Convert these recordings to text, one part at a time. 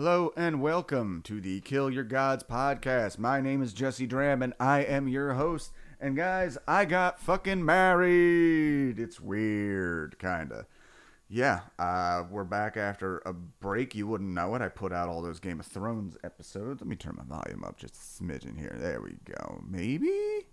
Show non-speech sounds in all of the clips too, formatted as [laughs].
Hello and welcome to the Kill Your Gods podcast. My name is Jesse Draham and I am your host. And guys, I got fucking married. It's weird, kinda. Yeah, uh, we're back after a break. You wouldn't know it. I put out all those Game of Thrones episodes. Let me turn my volume up just a smidgen here. There we go. Maybe?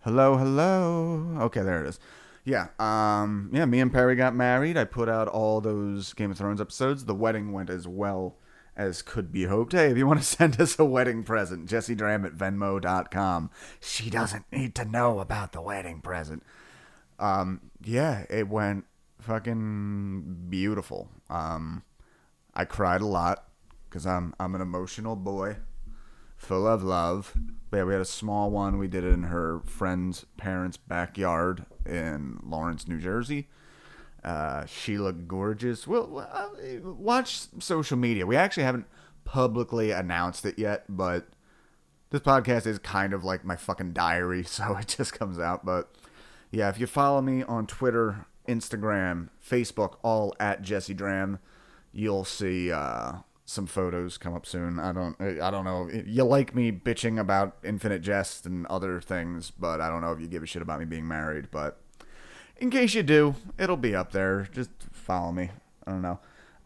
Hello, hello. Okay, there it is. Yeah, um, yeah, me and Perry got married. I put out all those Game of Thrones episodes. The wedding went as well as could be hoped. Hey, if you want to [laughs] send us a wedding present, Jesse Draham at Venmo.com. She doesn't need to know about the wedding present. Um, yeah, it went fucking beautiful. Um, I cried a lot because I'm I'm an emotional boy, full of love. But yeah, we had a small one. We did it in her friend's parents' backyard in Lawrence, New Jersey. Uh, she looked gorgeous. Well, uh, watch social media. We actually haven't publicly announced it yet, but this podcast is kind of like my fucking diary, [laughs] so it just comes out. But yeah, if you follow me on Twitter, Instagram, Facebook, all at Jesse Draham, you'll see uh, some photos come up soon. I don't, I don't know. You like me bitching about Infinite Jest and other things, but I don't know if you give a shit about me being married. But in case you do, it'll be up there. Just follow me. I don't know.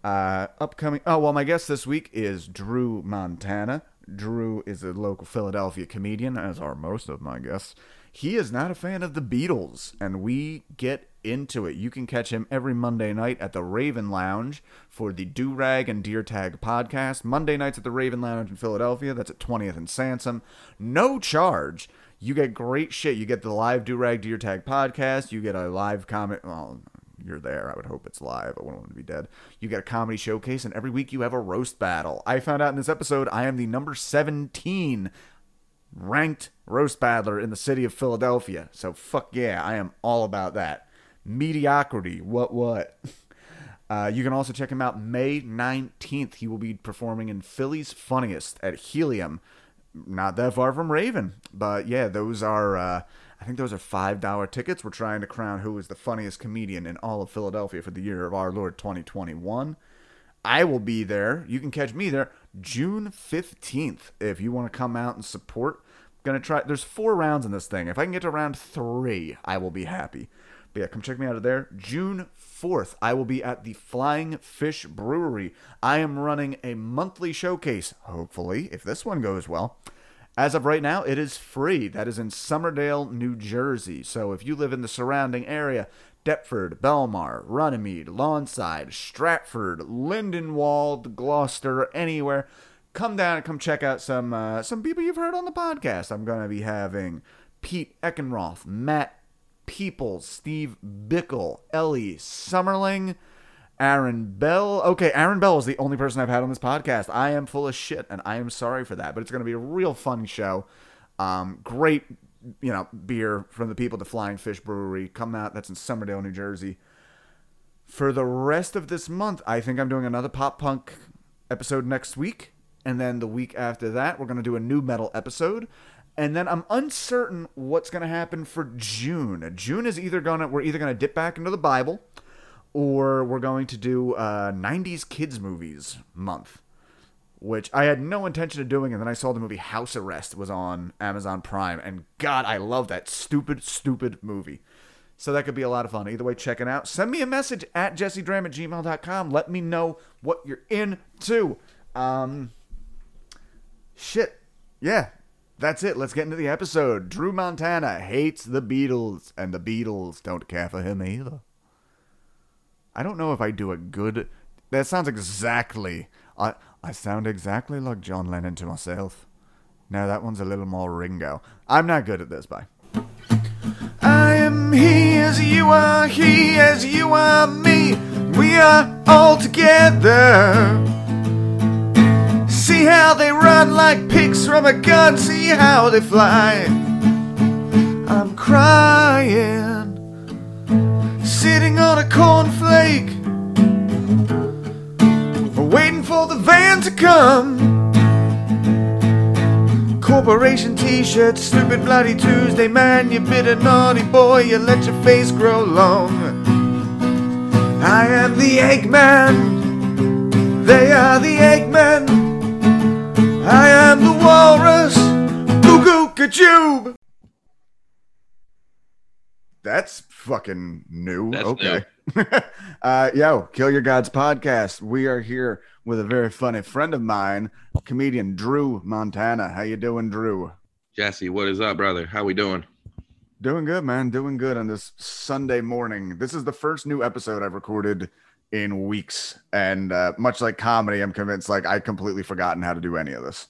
Uh, upcoming. Oh well, my guest this week is Dru Montana. Dru is a local Philadelphia comedian, as are most of my guests. He is not a fan of the Beatles, and we get into it. You can catch him every Monday night at the Raven Lounge for the Do Rag and Deer Tag podcast. Monday nights at the Raven Lounge in Philadelphia. That's at 20th and Sansom. No charge. You get great shit. You get the live Do Rag Deer Tag podcast. You get a live comment. Well, you're there. I would hope it's live. I wouldn't want to be dead. You get a comedy showcase, and every week you have a roast battle. I found out in this episode I am the number 17 ranked roast battler in the city of Philadelphia. So fuck yeah, I am all about that. Mediocrity, what what? [laughs] Uh, you can also check him out May 19th. He will be performing in Philly's Funniest at Helium. Not that far from Raven. But yeah, those are, uh, I think those are $5 tickets. We're trying to crown who is the funniest comedian in all of Philadelphia for the year of our Lord 2021. I will be there. You can catch me there June 15th if you want to come out and support. I'm Gonna try. There's four rounds in this thing. If I can get to round three, I will be happy. But yeah, come check me out of there. June 4th, I will be at the Flying Fish Brewery. I am running a monthly showcase, hopefully, if this one goes well. As of right now, it is free. That is in Somerdale, New Jersey. So if you live in the surrounding area, Deptford, Bellmawr, Runnymede, Lawnside, Stratford, Lindenwold, Gloucester, anywhere, come down and come check out some uh, some people you've heard on the podcast. I'm going to be having Pete Eckenroth, Matt Peoples, Steve Bickle, Ellie Summerling, Aaron Bell. Okay, Aaron Bell is the only person I've had on this podcast. I am full of shit, and I am sorry for that. But it's going to be a real fun show. Um, great, you know, beer from the people the Flying Fish Brewery. Come out. That's in Somerdale, New Jersey. For the rest of this month, I think I'm doing another pop punk episode next week. And then the week after that, we're going to do a nu metal episode. And then I'm uncertain what's going to happen for June. June is either going to, we're either going to dip back into the Bible or we're going to do uh, 90s kids movies month, which I had no intention of doing. And then I saw the movie House Arrest was on Amazon Prime. And God, I love that stupid, stupid movie. So that could be a lot of fun. Either way, check it out. Send me a message at jessedraham at gmail.com. Let me know what you're into. Um, shit. Yeah, that's it. Let's get into the episode. Dru Montana hates the Beatles, and the Beatles don't care for him either. I don't know if I do a good. That sounds exactly. I I sound exactly like John Lennon to myself. No, that one's a little more Ringo. I'm not good at this. Bye. I am he as you are, he as you are me. We are all together. See how they run like pigs from a gun, see how they fly. I'm crying, sitting on a cornflake, waiting for the van to come. Corporation t-shirt, stupid bloody Tuesday, man, you bitter naughty boy, you let your face grow long. I am the Eggman, they are the tube. That's fucking new. That's okay. New. [laughs] uh, yo, Kill Your Gods podcast. We are here with a very funny friend of mine, comedian Dru Montana. How you doing, Dru? Jesse, what is up, brother? How we doing? Doing good, man. Doing good on this Sunday morning. This is the first new episode I've recorded in weeks, and uh, much like comedy, I'm convinced like I completely forgotten how to do any of this.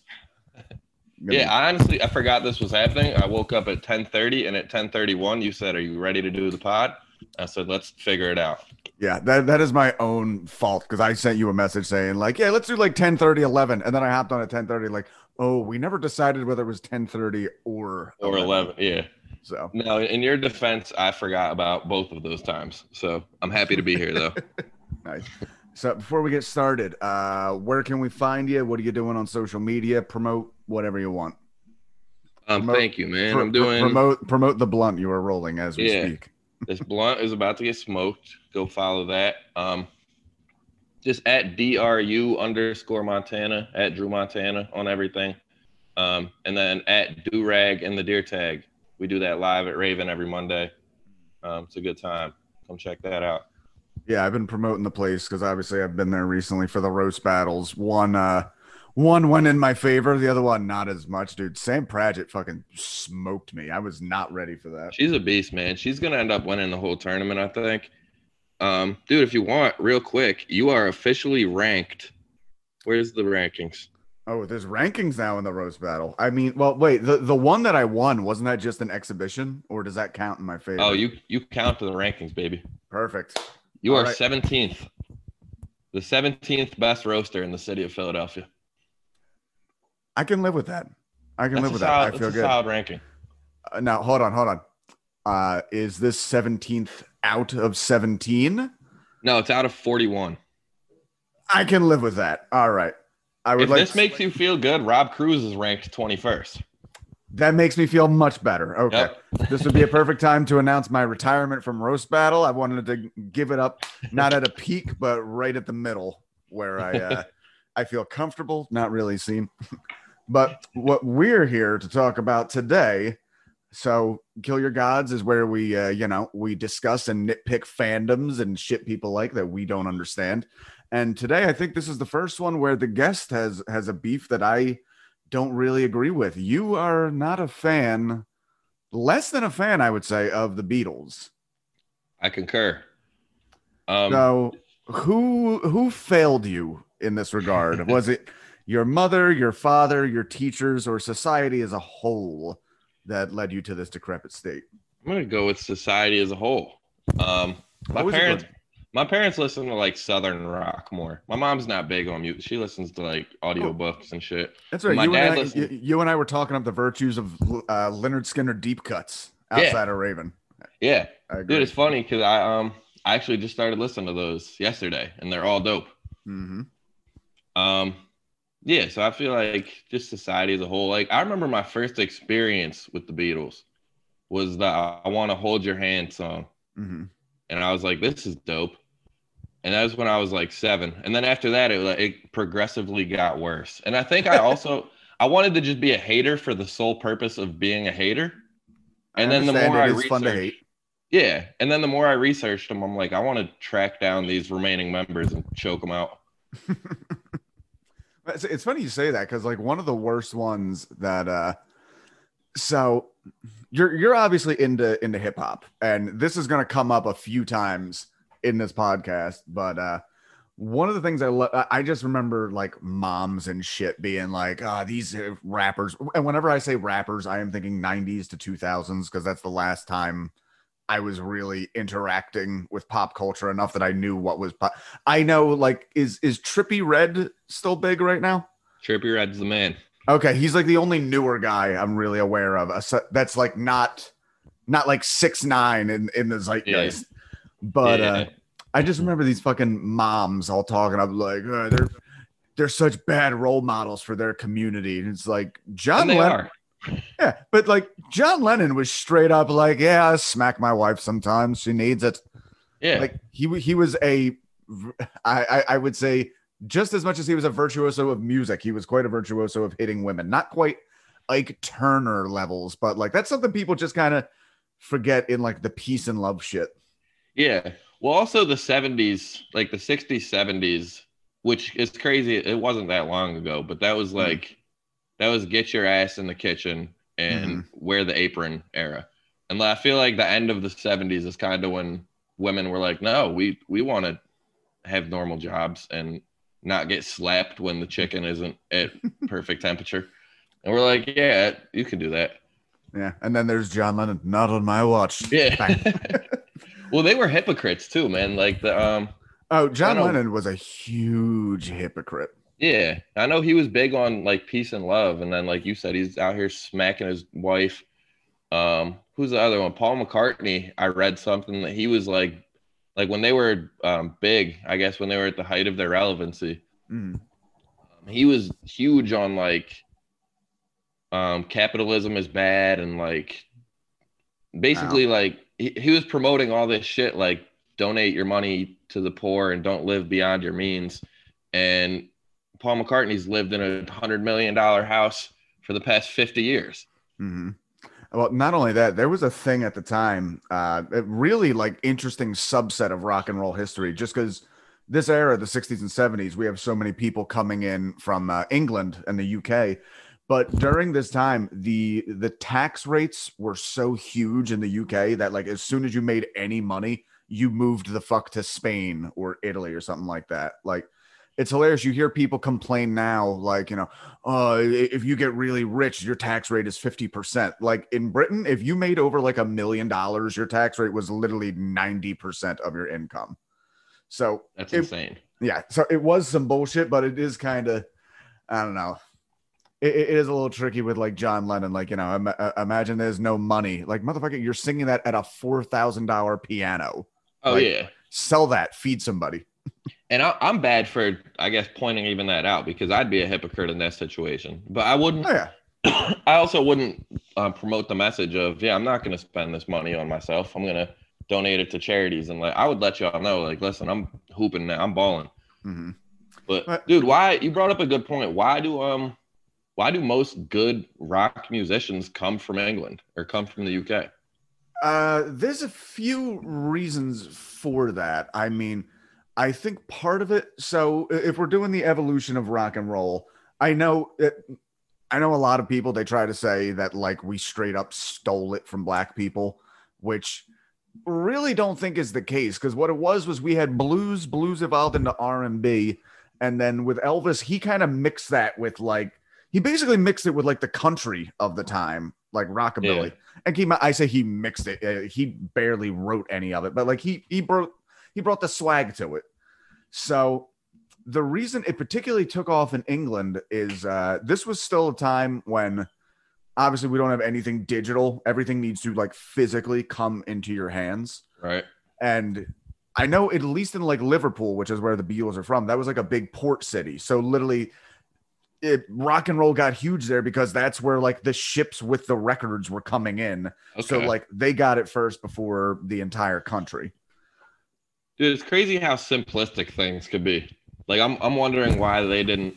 [laughs] Gonna Yeah, I honestly I forgot this was happening. I woke up at 10:30 and at 10:31 you said, "Are you ready to do the pod?" I said, "Let's figure it out." Yeah, that, that is my own fault because I sent you a message saying like, yeah, let's do like 10 30, 11. And then I hopped on at 10 30, like, oh, we never decided whether it was 10 30 or Or 11. Yeah. So No, in your defense, I forgot about both of those times. So, I'm happy to be here though. [laughs] nice. So before we get started, uh, where can we find you? What are you doing on social media? Promote whatever you want. Um Promote- thank you, man. Pro- I'm doing promote promote the blunt you are rolling as we Yeah. speak. [laughs] this blunt is about to get smoked. Go follow that. Um, just at dru underscore Montana at Dru Montana on everything, um, and then at Durag and the Deer Tag. We do that live at Raven every Monday. Um, it's a good time. Come check that out. Yeah, I've been promoting the place because obviously I've been there recently for the roast battles. One uh one went in my favor, the other one not as much, dude. Sam Pratchett fucking smoked me. I was not ready for that. She's a beast, man. She's gonna end up winning the whole tournament, I think. Um, dude, if you want, real quick, you are officially ranked. Where's the rankings? Oh, there's rankings now in the roast battle. I mean, well, wait, the, the one that I won, wasn't that just an exhibition or does that count in my favor? Oh, you you count to the rankings, baby. perfect. You All are right. 17th. The 17th best roaster in the city of Philadelphia. I can live with that. I can That's live with solid, that. I that's feel a good. solid ranking. Uh, now, hold on, hold on. Uh, is this 17th out of 17? No, it's out of 41. I can live with that. All right. I would If like this makes you feel good, Rob Cruz is ranked 21st. That makes me feel much better. Okay. Yep. this would be a perfect time to announce my retirement from roast battle. I wanted to give it up not at a peak, but right at the middle where I uh, [laughs] I feel comfortable, not really seen. but what we're here to talk about today. So, Kill Your Gods is where we, uh, you know, we discuss and nitpick fandoms and shit people like that we don't understand. And today, I think this is the first one where the guest has has a beef that I don't really agree with. You are not a fan, less than a fan, I would say, of the Beatles. I concur. Um, so, who who failed you in this regard? [laughs] Was it your mother, your father, your teachers, or society as a whole that led you to this decrepit state? I'm going to go with society as a whole. Um, my parents. My parents listen to like Southern rock more. My mom's not big on music. She listens to like audiobooks and shit. That's right. My You dad and, I, you, you and I were talking up the virtues of uh, Lynyrd Skynyrd deep cuts Yeah. outside of Raven. Yeah. I agree. Dude, it's funny because I um I actually just started listening to those yesterday and they're all dope. hmm Um, yeah, so I feel like just society as a whole. Like I remember my first experience with the Beatles was the "I Want to Hold Your Hand" song, hmm and I was like, "This is dope." And that was when I was like seven, and then after that, it like, it progressively got worse. And I think I also [laughs] I wanted to just be a hater for the sole purpose of being a hater. And then the more I it is fun to hate. researched, yeah, and then the more I researched them, I'm like, I want to track down these remaining members and choke them out. [laughs] It's, it's funny you say that because like one of the worst ones that uh so you're you're obviously into into hip hop and this is going to come up a few times in this podcast but uh one of the things I lo- I- just remember like moms and shit being like ah these uh, rappers and whenever I say rappers I am thinking 90s to 2000s because that's the last time I was really interacting with pop culture enough that I knew what was pop. I know like is is Trippie Redd still big right now? Trippie Redd's the man. Okay, he's like the only newer guy I'm really aware of. That's like not not like six nine in in the zeitgeist. But Yeah. uh I just remember these fucking moms all talking I'm like "Uh, they're they're such bad role models for their community. And it's like John and Lennon. [laughs] Yeah, but like John Lennon was straight up like, yeah, I smack my wife sometimes. She needs it. Yeah. Like he he was a, I, I I would say just as much as he was a virtuoso of music, he was quite a virtuoso of hitting women. Not quite Ike Turner levels, but like that's something people just kind of forget in like the peace and love shit. Yeah. Well, also the 70s, like the 60s, 70s, which is crazy. It wasn't that long ago, but that was Mm-hmm. like, that was get your ass in the kitchen and Mm-hmm. wear the apron era. And I feel like the end of the 70s is kind of when women were like, no, we, we want to have normal jobs and not get slapped when the chicken isn't at [laughs] perfect temperature. And we're like, yeah, you can do that. Yeah. And then there's John Lennon, not on my watch. Yeah. [laughs] Well, they were hypocrites too, man. Like the um Oh, John Lennon was a huge hypocrite. yeah, I know he was big on like peace and love, and then like you said, he's out here smacking his wife. Um, who's the other one? Paul McCartney. I read something that he was like, like when they were um big, I guess when they were at the height of their relevancy, Mm. he was huge on like um capitalism is bad and like basically like he, was promoting all this shit like donate your money to the poor and don't live beyond your means and paul mccartney's lived in a hundred million dollar house for the past 50 years hmm Well, not only that, there was a thing at the time, uh, really like interesting subset of rock and roll history, just because this era, the 60s and 70s, we have so many people coming in from uh, England and the UK. But during this time, the the tax rates were so huge in the UK that like as soon as you made any money, you moved the fuck to Spain or Italy or something like that. Like it's hilarious. You hear people complain now, like, you know, uh, if you get really rich, your tax rate is 50%. Like in Britain, if you made over like a million dollars, your tax rate was literally 90% of your income. So, that's It- insane yeah, so it was some bullshit, but it is kind of, I don't know. It, it is a little tricky with like John Lennon. Like, you know, im- uh, imagine there's no money. Like, motherfucker, you're singing that at a $4,000 piano. oh Like- yeah Sell that, feed somebody. and I, i'm bad for i guess pointing even that out because i'd be a hypocrite in that situation but i wouldn't Oh, yeah. [clears throat] I also wouldn't uh, promote the message of, yeah, I'm not going to spend this money on myself. I'm going to donate it to charities. And like, I would let y'all know, like, listen, I'm hooping now. I'm balling. hmm But Right. dude, why you brought up a good point. Why do, um, why do most good rock musicians come from England or come from the UK? Uh, there's a few reasons for that. I mean, I think part of it. So, if we're doing the evolution of rock and roll, I know it, I know a lot of people. They try to say that like we straight up stole it from black people, which really don't think is the case. Because what it was was we had blues. Blues evolved into R and B, and then with Elvis, he kind of mixed that with like he basically mixed it with like the country of the time, like rockabilly Yeah. and keep in I say he mixed it. Uh, he barely wrote any of it, but like he he brought he brought the swag to it. So the reason it particularly took off in England is uh, this was still a time when obviously we don't have anything digital. Everything needs to like physically come into your hands. Right. And I know at least in like Liverpool, which is where the Beatles are from, that was like a big port city. So literally it rock and roll got huge there because that's where like the ships with the records were coming in. Okay. So like they got it first before the entire country. dude, it's crazy how simplistic things could be. Like, I'm, I'm wondering why they didn't,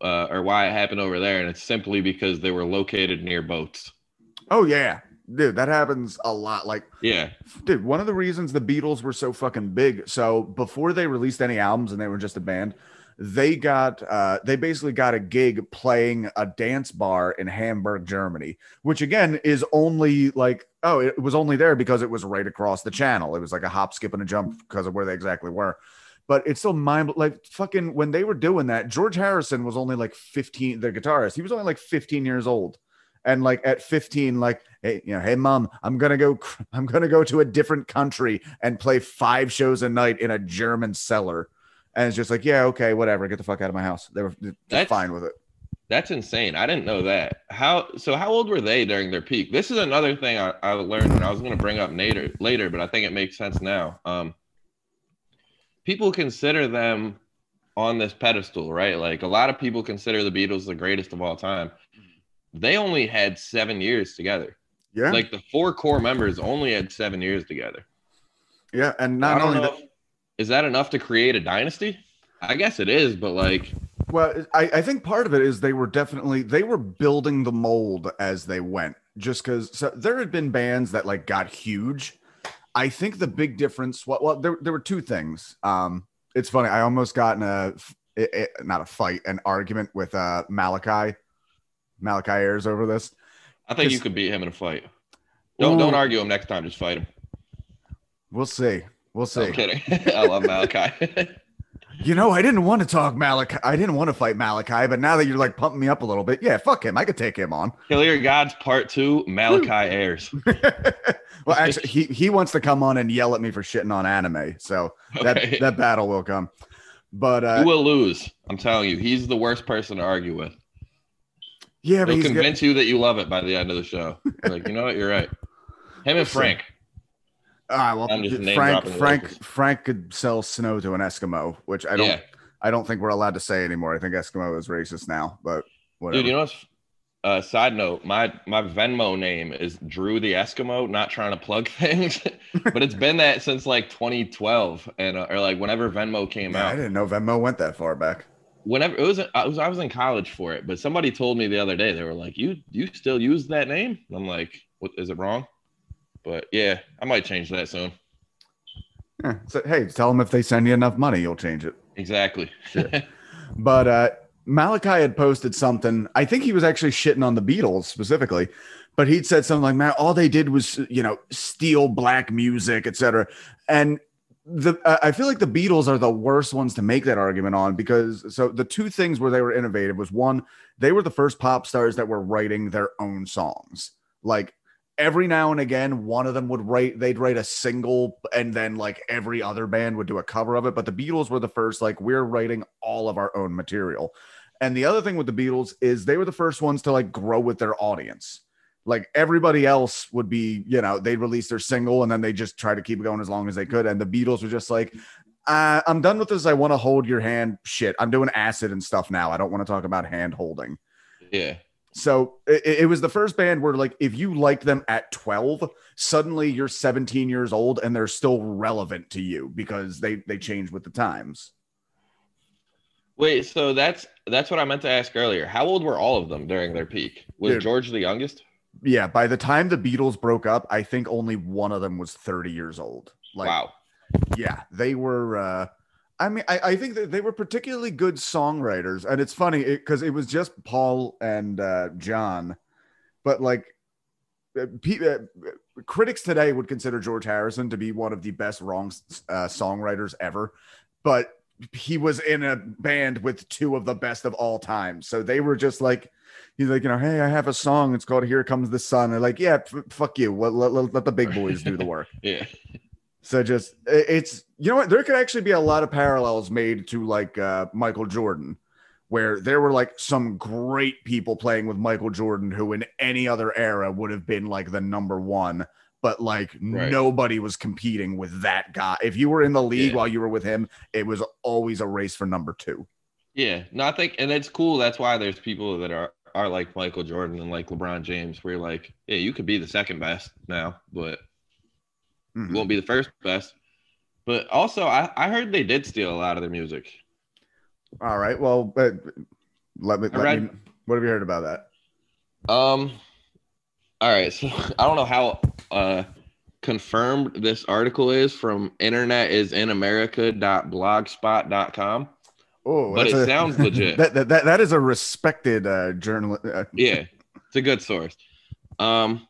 uh, or why it happened over there. And it's simply because they were located near boats. Oh yeah. Dude, that happens a lot. Like, Yeah. dude, one of the reasons the Beatles were so fucking big. So before they released any albums and they were just a band, they got uh they basically got a gig playing a dance bar in Hamburg, Germany, which again is only like oh, it was only there because it was right across the channel. It was like a hop, skip, and a jump because of where they exactly were. But it's still mind like fucking when they were doing that, George Harrison was only like 15, the guitarist, he was only like 15 years old. And like at 15, like, hey, you know, hey mom, I'm gonna go, [laughs] I'm gonna go to a different country and play five shows a night in a German cellar. And it's just like, yeah, okay, whatever, get the fuck out of my house. They were That's- fine with it. That's insane. I didn't know that. How so? How old were they during their peak? This is another thing I, I learned, and I was going to bring up later, later, but I think it makes sense now. Um, people consider them on this pedestal, right? Like a lot of people consider the Beatles the greatest of all time. They only had seven years together. Yeah, Like the four core members only had seven years together. yeah, and not only that, is that enough to create a dynasty? I guess it is, but like, Well, I, I think part of it is they were definitely they were building the mold as they went. just because so there had been bands that like got huge. I think the big difference. Well, well there there were two things. Um, it's funny. I almost got in a it, it, not a fight, an argument with uh Malachi, Malachi Ayres over this. I think you could beat him in a fight. Don't Ooh. don't argue him next time. Just fight him. We'll see. We'll see. I'm kidding. [laughs] I love Malachi. [laughs] you know, I didn't want to talk Malachi. I didn't want to fight Malachi, but now that you're like pumping me up a little bit, yeah, fuck him. I could take him on. Kill Your Gods Part Two, Malachi Ayres. [laughs] well, actually, he he wants to come on and yell at me for shitting on anime, so okay. that that battle will come. But uh, you will lose. I'm telling you, he's the worst person to argue with. Yeah, but he'll convince you that you love it by the end of the show. like, you know what? You're right. Him and Frank. All right, well, Frank, Frank, Frank could sell snow to an Eskimo, which I don't, yeah. I don't think we're allowed to say anymore. I think Eskimo is racist now, but whatever. Dude, you know what's uh, side note, my my Venmo name is Drew the Eskimo. Not trying to plug [laughs] things, but it's been that since like 2012, and uh, or like whenever Venmo came yeah, out. I didn't know Venmo went that far back. Whenever it was, I was I was in college for it, but somebody told me the other day they were like, "You you still use that name?" I'm like, "What is it wrong?" But yeah, I might change that soon. Yeah, so hey, tell them if they send you enough money, you'll change it. Exactly. [laughs] but uh, Malachi had posted something. I think he was actually shitting on the Beatles specifically, but he'd said something like, "Man, all they did was you know steal black music, etc." And the I feel like the Beatles are the worst ones to make that argument on because so the two things where they were innovative was one, they were the first pop stars that were writing their own songs. Like every now and again one of them would write they'd write a single and then like every other band would do a cover of it. But the beatles were the first like we're writing all of our own material. And the other thing with the beatles is they were the first ones to like grow with their audience. Like everybody else would be you know they'd release their single and then they just try to keep it going as long as they could. And the beatles were just like uh, i'm done with this. I want to hold your hand. Shit. I'm doing acid and stuff now. I don't want to talk about hand holding. Yeah so it, it, was the first band where, like, if you liked them at 12, suddenly you're 17 years old and they're still relevant to you because they they change with the times. Wait, so that's that's what I meant to ask earlier. How old were all of them during their peak? Was Dude, George the youngest? Yeah, by the time the Beatles broke up, I think only one of them was 30 years old. Like, wow. Yeah, they were. uh I mean, I, I think that they were particularly good songwriters, and it's funny because it, it, was just Paul and uh, John, but like uh, uh, critics today would consider George Harrison to be one of the best wrong uh, songwriters ever, but he was in a band with two of the best of all time, so they were just like. He's like, you know, hey, I have a song. It's called "Here Comes the Sun." They're like, yeah, f- fuck you. Let, let, let the big boys do the work. [laughs] yeah. So just it's you know what there could actually be a lot of parallels made to like uh, Michael Jordan, where there were like some great people playing with Michael Jordan who in any other era would have been like the number one, but like right. nobody was competing with that guy. If you were in the league yeah. while you were with him, it was always a race for number two. Yeah, no, I think, and it's cool. That's why there's people that are are like Michael Jordan and like LeBron James, where you're like, yeah, you could be the second best now, but Mm-hmm. Won't be the first best. But also, I, I heard they did steal a lot of their music. All right. Well, let me. Let read, me what have you heard about that? Um. All right. So [laughs] I don't know how uh, confirmed this article is from internetisinamerika.blogspot.com. Oh, but it a, sounds [laughs] legit. that, that, that is a respected uh, journal. Uh, yeah, it's a good source. Um,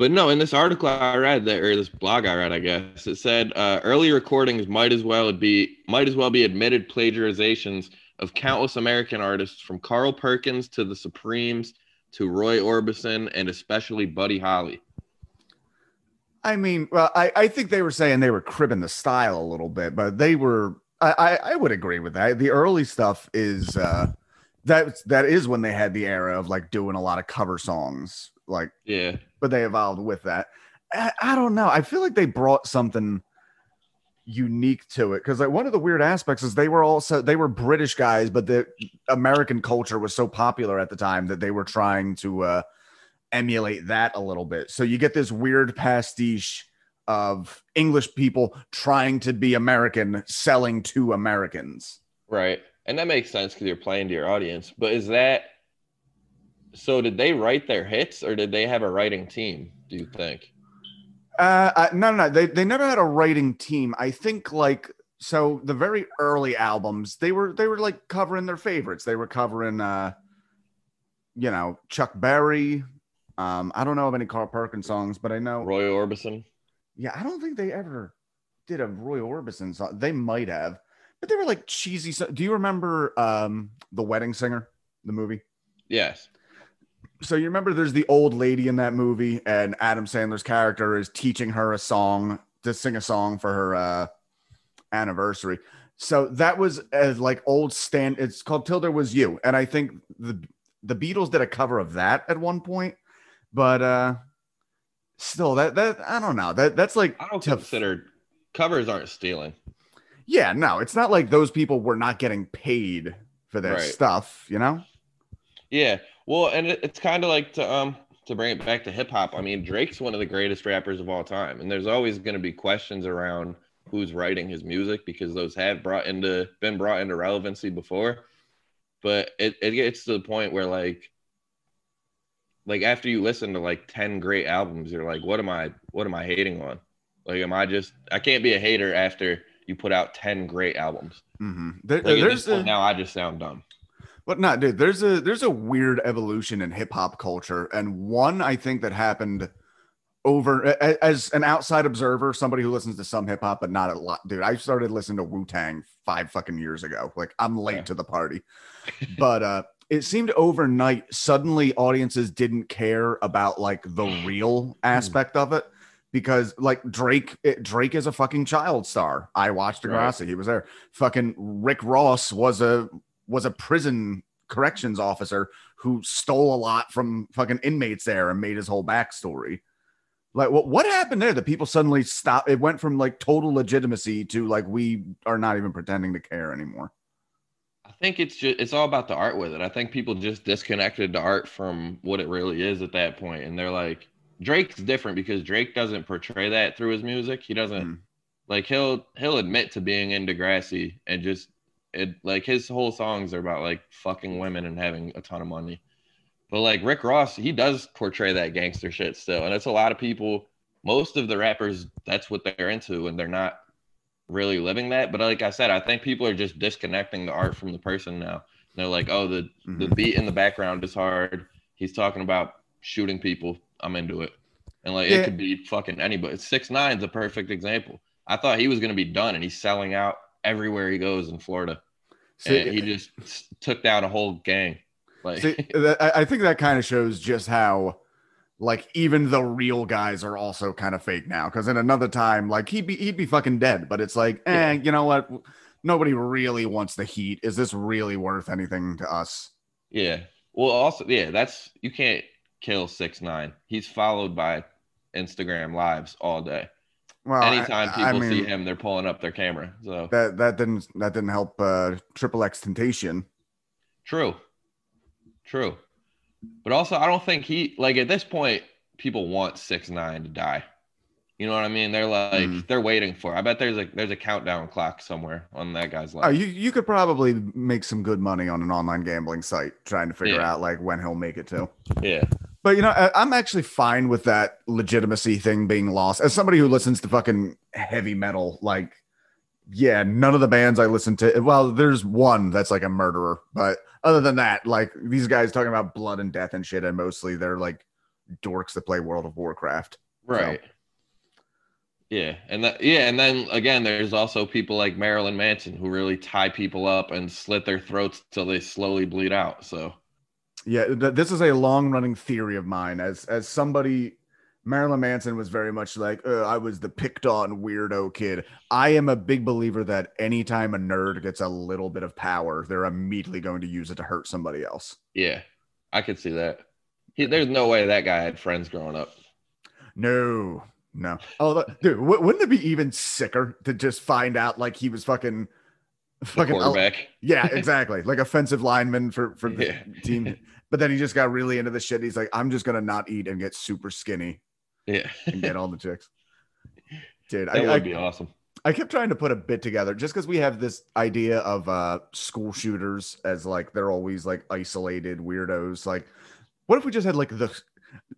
but no, in this article I read that, or this blog I read, I guess it said uh, early recordings might as well be might as well be admitted plagiarizations of countless American artists, from Carl Perkins to the Supremes to Roy Orbison and especially Buddy Holly. I mean, well, I, I think they were saying they were cribbing the style a little bit, but they were. I, I, would agree with that. The early stuff is uh, that that is when they had the era of like doing a lot of cover songs like, yeah, but they evolved with that. I, I don't know. I feel like they brought something unique to it because like one of the weird aspects is they were also they were British guys, but the American culture was so popular at the time that they were trying to uh, emulate that a little bit. So you get this weird pastiche of English people trying to be American, selling to Americans. Right, and that makes sense because you're playing to your audience. But is that So did they write their hits or did they have a writing team? Do you think? Uh, uh, no, no, no. They they never had a writing team. I think like so the very early albums they were they were like covering their favorites. They were covering uh, you know, Chuck Berry. Um, I don't know of any Carl Perkins songs, but I know Roy Orbison. Yeah, I don't think they ever did a Roy Orbison song. They might have, but they were like cheesy. So- Do you remember um the Wedding Singer, the movie? Yes. So you remember there's the old lady in that movie, and Adam Sandler's character is teaching her a song to sing a song for her uh, anniversary. So that was as like old stand. It's called "Till There Was You," and I think the the Beatles did a cover of that at one point, but uh still that that I don't know that that's like I don't to- consider covers aren't stealing. yeah no it's not like those people were not getting paid for their Right. stuff you know Yeah. Well, and it, it's kind of like to um to bring it back to hip hop. I mean, Drake's one of the greatest rappers of all time, and there's always going to be questions around who's writing his music because those have brought into been brought into relevancy before. But it, it gets to the point where like like after you listen to like 10 great albums, you're like, what am I what am I hating on? Like am I just I can't be a hater after you put out 10 great albums. mm-hmm. there, Like there's a, now I just sound dumb. But not, dude, there's a there's a weird evolution in hip hop culture, and one I think that happened over as an outside observer, somebody who listens to some hip hop, but not a lot. Dude, I started listening to Wu Tang five fucking years ago. Like I'm late Yeah. to the party, but uh, it seemed overnight suddenly audiences didn't care about like the real aspect of it. Because like Drake, it, Drake is a fucking child star. I watched Right. Degrassi; he was there. Fucking Rick Ross was a was a prison corrections officer who stole a lot from fucking inmates there and made his whole backstory. Like, what what happened there? That people suddenly stopped. It went from like total legitimacy to like we are not even pretending to care anymore. I think it's just it's all about the art with it. I think people just disconnected the art from what it really is at that point, and they're like, Drake's different because Drake doesn't portray that through his music. He doesn't Mm. like he'll he'll admit to being in Degrassi and just it like his whole songs are about like fucking women and having a ton of money. But like Rick Ross, he does portray that gangster shit still, and it's a lot of people. Most of the rappers, that's what they're into, and they're not really living that. But like I said, I think people are just disconnecting the art from the person now. They're like, oh, the the Mhm. beat in the background is hard. He's talking about shooting people. I'm into it. And like Yeah. it could be fucking anybody. Six nine's a perfect example. I thought he was gonna be done, and he's selling out everywhere he goes in Florida. See, and he just took down a whole gang. Like see, [laughs] that- I think that kind of shows just how like even the real guys are also kind of fake now. Because in another time, like he'd be he'd be fucking dead. But it's like, eh, Yeah. you know what? Nobody really wants the heat. Is this really worth anything to us? yeah. Well, also yeah, that's you can't kill six nine. He's followed by Instagram lives all day. Well, Anytime I- people I mean, see him, they're pulling up their camera. So that that didn't that didn't help uh XXXTentacion True. True. But also I don't think he like at this point people want six nine to die. You know what I mean? They're like Mhm. they're waiting for. I bet there's a there's a countdown clock somewhere on that guy's life. oh you you could probably make some good money on an online gambling site trying to figure Yeah. out like when he'll make it to yeah. But you know I, i'm actually fine with that legitimacy thing being lost as somebody who listens to fucking heavy metal like yeah none of the bands i listen to well there's one that's like a murderer but other than that like these guys talking about blood and death and shit and mostly they're like dorks that play world of warcraft Right. Yeah, and that yeah, and then again, there's also people like Marilyn Manson who really tie people up and slit their throats till they slowly bleed out. So Yeah, th- this is a long-running theory of mine. As as somebody, Marilyn Manson was very much like, uh, I was the picked on weirdo kid. I am a big believer that anytime a nerd gets a little bit of power, they're immediately going to use it to hurt somebody else. yeah, I could see that. He, there's no way that guy had friends growing up. No, no. Oh, dude, w- wouldn't it be even sicker to just find out like he was fucking, fucking, quarterback. yeah, [laughs] exactly, like offensive lineman for for the Yeah. team. But then he just got really into the shit. He's like, I'm just gonna not eat and get super skinny. Yeah, and get all the chicks. Dude, that I, would I, be awesome. I kept trying to put a bit together just because we have this idea of uh school shooters as like they're always like isolated weirdos. Like What if we just had like the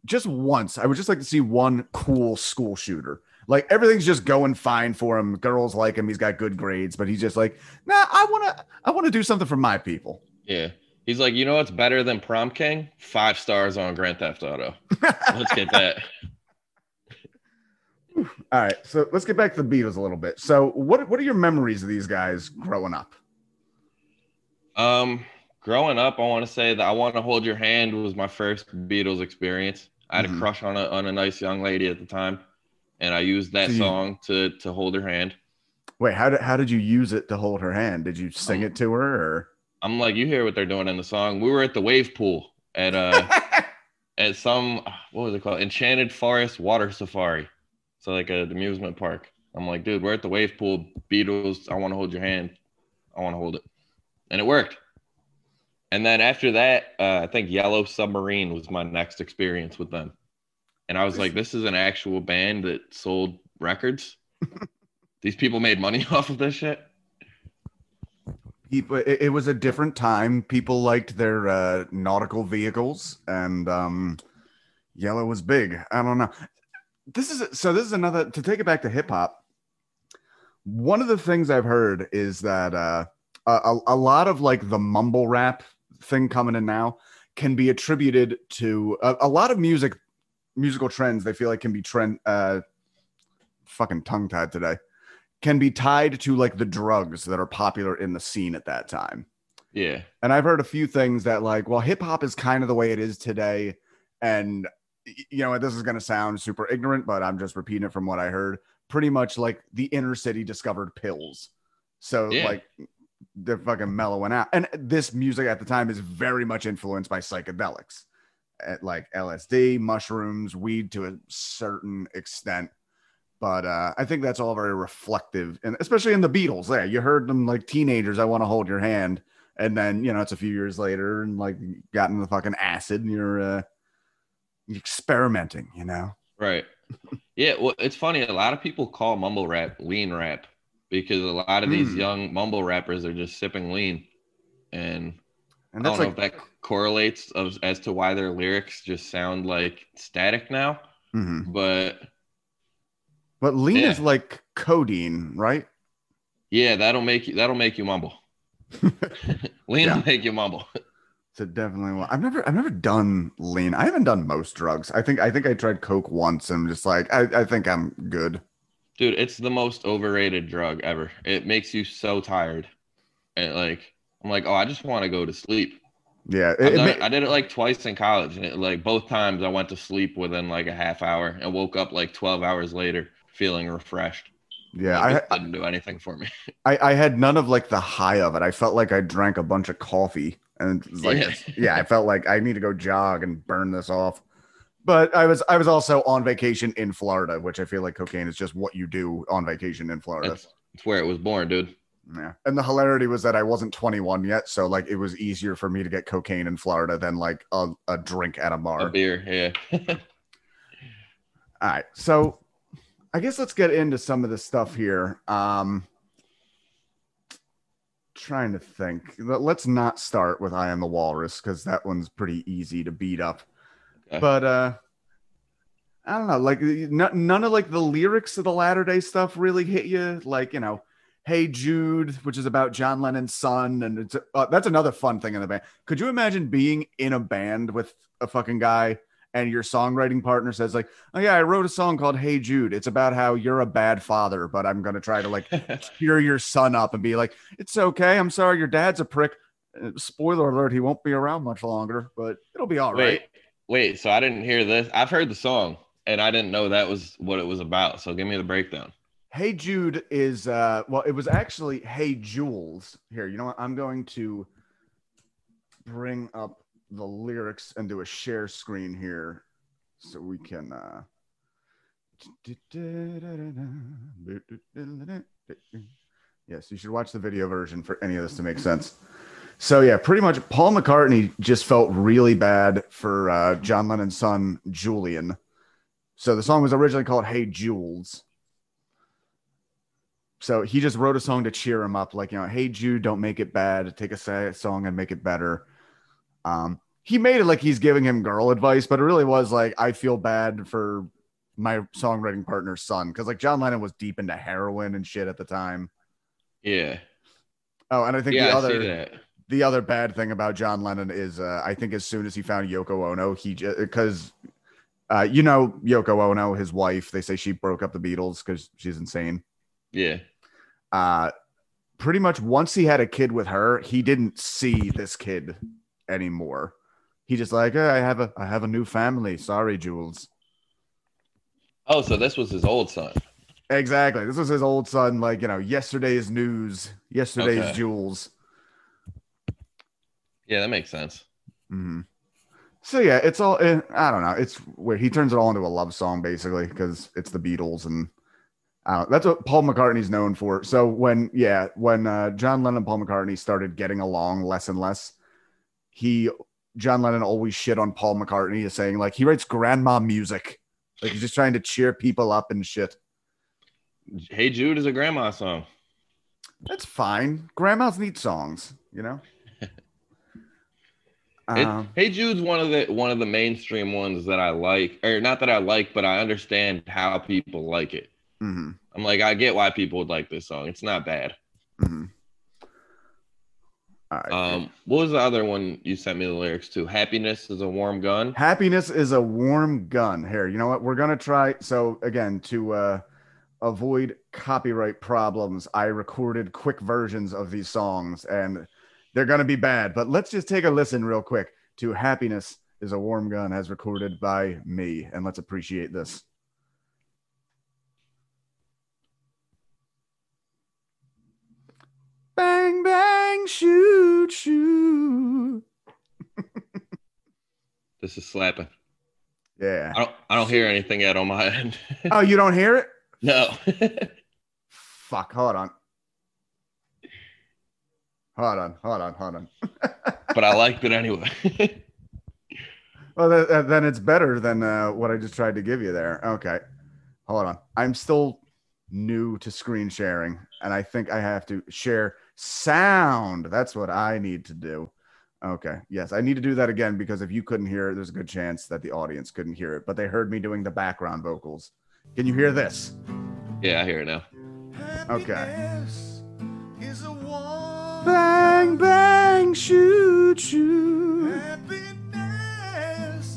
just once? I would just like to see one cool school shooter. Like everything's just going fine for him. Girls like him. He's got good grades, but he's just like, nah. I wanna, I wanna do something for my people. Yeah. He's like, you know what's better than Prom King? Five stars on Grand Theft Auto. [laughs] Let's get that. All right, so let's get back to the Beatles a little bit. So, what what are your memories of these guys growing up? Um, growing up, I want to say that I want to hold your hand was my first Beatles experience. I had Mhm. a crush on a on a nice young lady at the time, and I used that So you- song to to hold her hand. Wait, how did how did you use it to hold her hand? Did you sing Um, it to her or? I'm like, you hear what they're doing in the song. We were at the wave pool at uh [laughs] at some what was it called? Enchanted Forest Water Safari. So like a amusement park. I'm like, dude, we're at the wave pool. Beatles, I want to hold your hand. I want to hold it, and it worked. And then after that, uh, I think Yellow Submarine was my next experience with them, and I was like, this is an actual band that sold records. [laughs] These people made money [laughs] off of this shit. People, it, it was a different time. People liked their uh, nautical vehicles, and um, yellow was big. I don't know. This is so. This is another to take it back to hip hop. One of the things I've heard is that uh, a, a- lot of like the mumble rap thing coming in now can be attributed to a, a lot of music, musical trends. They feel like can be trend. Uh, fucking tongue tied today can be tied to like the drugs that are popular in the scene at that time. Yeah, And I've heard a few things that like, well, hip hop is kind of the way it is today. And you know, this is going to sound super ignorant, but I'm just repeating it from what I heard. Pretty much like the inner city discovered pills. So Yeah. like they're fucking mellowing out. And this music at the time is very much influenced by psychedelics. At like LSD, mushrooms, weed to a certain extent. But uh, I think that's all very reflective, and especially in the Beatles. There, you heard them like teenagers. I want to hold your hand, and then you know it's a few years later, and like gotten the fucking acid, and you're uh, you're experimenting. You know, Right. Yeah, well, it's funny. A lot of people call mumble rap lean rap because a lot of these Hmm. young mumble rappers are just sipping lean, and and I don't like know if that correlates of, as to why their lyrics just sound like static now. mhm. But but lean Yeah. is like codeine, right? yeah, that'll make you that'll make you mumble. [laughs] [laughs] lean Yeah. will make you mumble. [laughs] So definitely, I've never, I've never done lean. I haven't done most drugs. I think, I think I tried coke once, and I'm just like, I, I think I'm good. Dude, it's the most overrated drug ever. It makes you so tired. And like I'm like, oh, I just want to go to sleep. Yeah, it- done ma- I did it like twice in college, and it, like both times I went to sleep within like a half hour and woke up like 12 hours later feeling refreshed. yeah. I, didn't do anything for me. [laughs] I, I had none of like the high of it. I felt like I drank a bunch of coffee, and like, Yeah. [laughs] yeah, I felt like I need to go jog and burn this off. But I was, I was also on vacation in Florida, which I feel like cocaine is just what you do on vacation in Florida. That's, that's where it was born, dude. Yeah. And the hilarity was that I wasn't 21 yet, so like it was easier for me to get cocaine in Florida than like a, a drink at a bar. A beer, yeah. [laughs] All right. So I guess let's get into some of the stuff here. Um trying to think. Let- Let's not start with I am the walrus because that one's pretty easy to beat up. Okay. But uh I don't know, like n- none of like the lyrics of the latter day stuff really hit you. Like, you know, Hey Jude, which is about John Lennon's son, and it's uh, that's another fun thing in the band. Could you imagine being in a band with a fucking guy and your songwriting partner says like, "Oh yeah, I wrote a song called Hey Jude. It's about how you're a bad father, but I'm going to try to like [laughs] cheer your son up and be like, it's okay. I'm sorry, your dad's a prick. Uh, spoiler alert: he won't be around much longer, but it'll be all right." wait, wait. So I didn't hear this. I've heard the song, and I didn't know that was what it was about. So give me the breakdown. Hey Jude is uh well, it was actually Hey Jules. Here, you know what? I'm going to bring up the lyrics and do a share screen here so we can uh Yes, you should watch the video version for any of this to make sense. So yeah, pretty much Paul McCartney just felt really bad for uh, John Lennon's son Julian. So the song was originally called Hey Jules. So he just wrote a song to cheer him up, like, you know, hey, Jude, don't make it bad. Take a song and make it better. Um, he made it like he's giving him girl advice, but it really was like I feel bad for my songwriting partner's son because like John Lennon was deep into heroin and shit at the time. Yeah. Oh, and I think Yeah, the other the other bad thing about John Lennon is uh, I think as soon as he found Yoko Ono, he just, because uh, you know Yoko Ono, his wife, they say she broke up the Beatles because she's insane. Yeah. Uh, pretty much once he had a kid with her, he didn't see this kid anymore. He just like, "Eh, I have a I have a new family. Sorry, Jules. Oh, so this was his old son. Exactly. This was his old son, like you know, yesterday's news, yesterday's Okay. Jules. Yeah, that makes sense. Mm-hmm. So yeah, it's all eh, I don't know. It's where he turns it all into a love song basically because it's the Beatles and uh, that's what Paul McCartney's known for. So when yeah, when uh, John Lennon Paul McCartney started getting along less and less, he John Lennon always shit on Paul McCartney as saying like he writes grandma music, like he's just trying to cheer people up and shit. Hey Jude is a grandma song. That's fine. Grandmas need songs, you know. [laughs] It- Um, hey Jude's one of the one of the mainstream ones that I like, or not that I like, but I understand how people like it. Mhm, I'm like, I get why people would like this song. It's not bad. mhm. All right. Um, what was the other one you sent me the lyrics to? Happiness is a warm gun. Happiness is a warm gun. Here, you know what? We're gonna try. So again, to uh, avoid copyright problems, I recorded quick versions of these songs, and they're gonna be bad. But let's just take a listen real quick to "Happiness is a Warm Gun" as recorded by me, and let's appreciate this. Bang bang shoot shoot. [laughs] This is slapping. Yeah. I don't I don't hear anything yet on my end. [laughs] Oh, you don't hear it? no. [laughs] Fuck, hold on. Hold on, hold on, hold on. but I liked it anyway. Well, th- th- then it's better than uh, what I just tried to give you there. Okay, hold on. I'm still new to screen sharing, and I think I have to share sound. That's what I need to do. Okay, yes, I need to do that again because if you couldn't hear it, there's a good chance that the audience couldn't hear it, but they heard me doing the background vocals. Can you hear this? yeah, I hear it now. Okay. Bang, bang, shoot, shoot.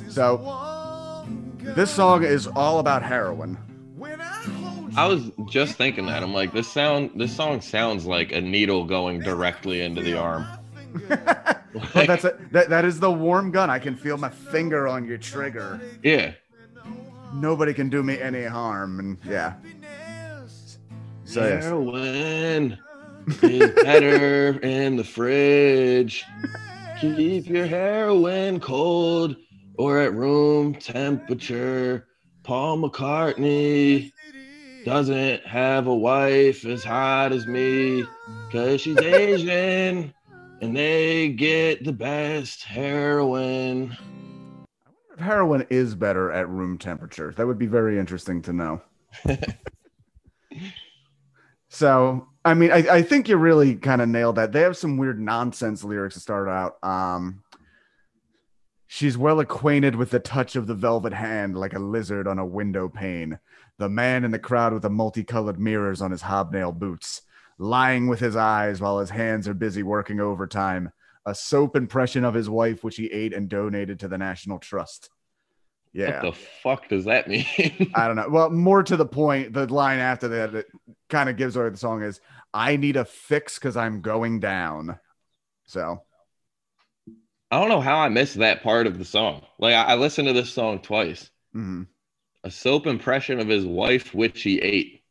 So, this song is all about heroin. I was just thinking that. I'm like, this sound this song sounds like a needle going directly into the arm. [laughs] But that's it. That, that is the warm gun. I can feel my finger on your trigger. Yeah. Nobody can do me any harm. And yeah. So, yes. Heroin is better [laughs] in the fridge. Keep your heroin cold or at room temperature. Paul McCartney doesn't have a wife as hot as me because she's Asian and they get the best heroin. I wonder If heroin is better at room temperature, that would be very interesting to know. [laughs] so, I mean, I, I think you really kind of nailed that. They have some weird nonsense lyrics to start out. Um, She's well acquainted with the touch of the velvet hand, like a lizard on a window pane. The man in the crowd with the multicolored mirrors on his hobnail boots, lying with his eyes while his hands are busy working overtime. A soap impression of his wife, which he ate and donated to the National Trust. Yeah. What the fuck does that mean? [laughs] I don't know. Well, more to the point, the line after that it kind of gives away the song is I need a fix because I'm going down. So I don't know how I missed that part of the song. Like I, I listened to this song twice. mhm. A soap impression of his wife, which he ate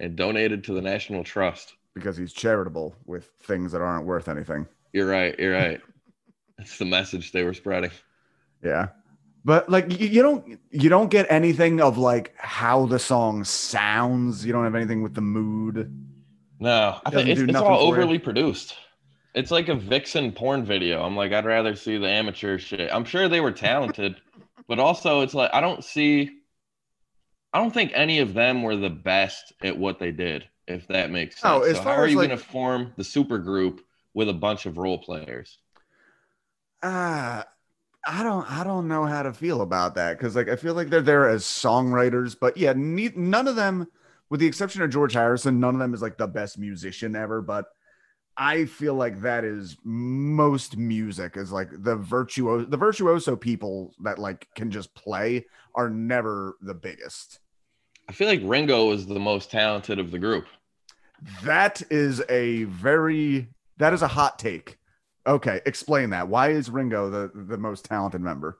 and donated to the National Trust. because he's charitable with things that aren't worth anything. You're right. You're right. That's the message they were spreading. Yeah. But like you, don't you don't get anything of like how the song sounds. You don't have anything with the mood. No, I think it's, it's all overly produced. It's like a vixen porn video. I'm like, I'd rather see the amateur shit. I'm sure they were talented, but also it's like I don't see. I don't think any of them were the best at what they did. If that makes sense. So how are you like- going to form the super group with a bunch of role players? Ah, I don't I don't know how to feel about that because like I feel like they're there as songwriters, but yeah, ne- none of them, with the exception of George Harrison, none of them is like the best musician ever. But I feel like that is most music is like the virtuoso the virtuoso people that like can just play are never the biggest. I feel like Ringo is the most talented of the group. That is a very that is a hot take. Okay, explain that. Why is Ringo the the most talented member?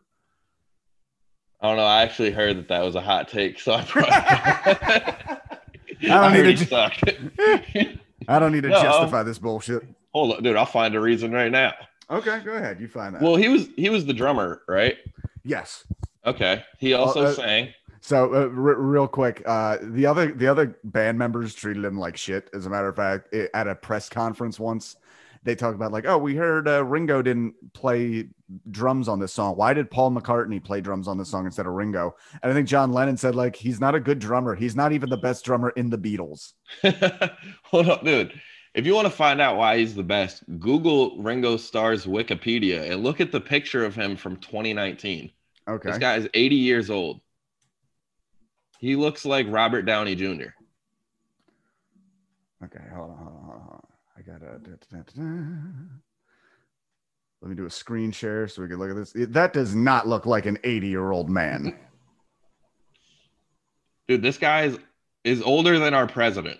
I don't know. I actually heard that that was a hot take, so I [laughs] probably I don't need to. sucked. [laughs] I don't need to No. justify this bullshit. Hold on, dude. I'll find a reason right now. Okay, go ahead. You find that. Well, he was he was the drummer, right? yes. Okay. He also uh, sang. So uh, r- real quick, uh, the other the other band members treated him like shit. As a matter of fact, i- at a press conference once, they talked about like, oh, we heard uh, Ringo didn't play drums on this song. Why did Paul McCartney play drums on this song instead of Ringo? And I think John Lennon said like, he's not a good drummer. He's not even the best drummer in the Beatles. [laughs] Hold on, dude. If you want to find out why he's the best, Google Ringo Starr's Wikipedia and look at the picture of him from 2019. Okay. This guy is 80 years old. He looks like Robert Downey Jr. Okay, hold on, hold on, hold on. hold on. I gotta. da, da, da. Let me do a screen share so we can look at this. It- that does not look like an 80 year old man. [laughs] Dude, this guy is, is older than our president.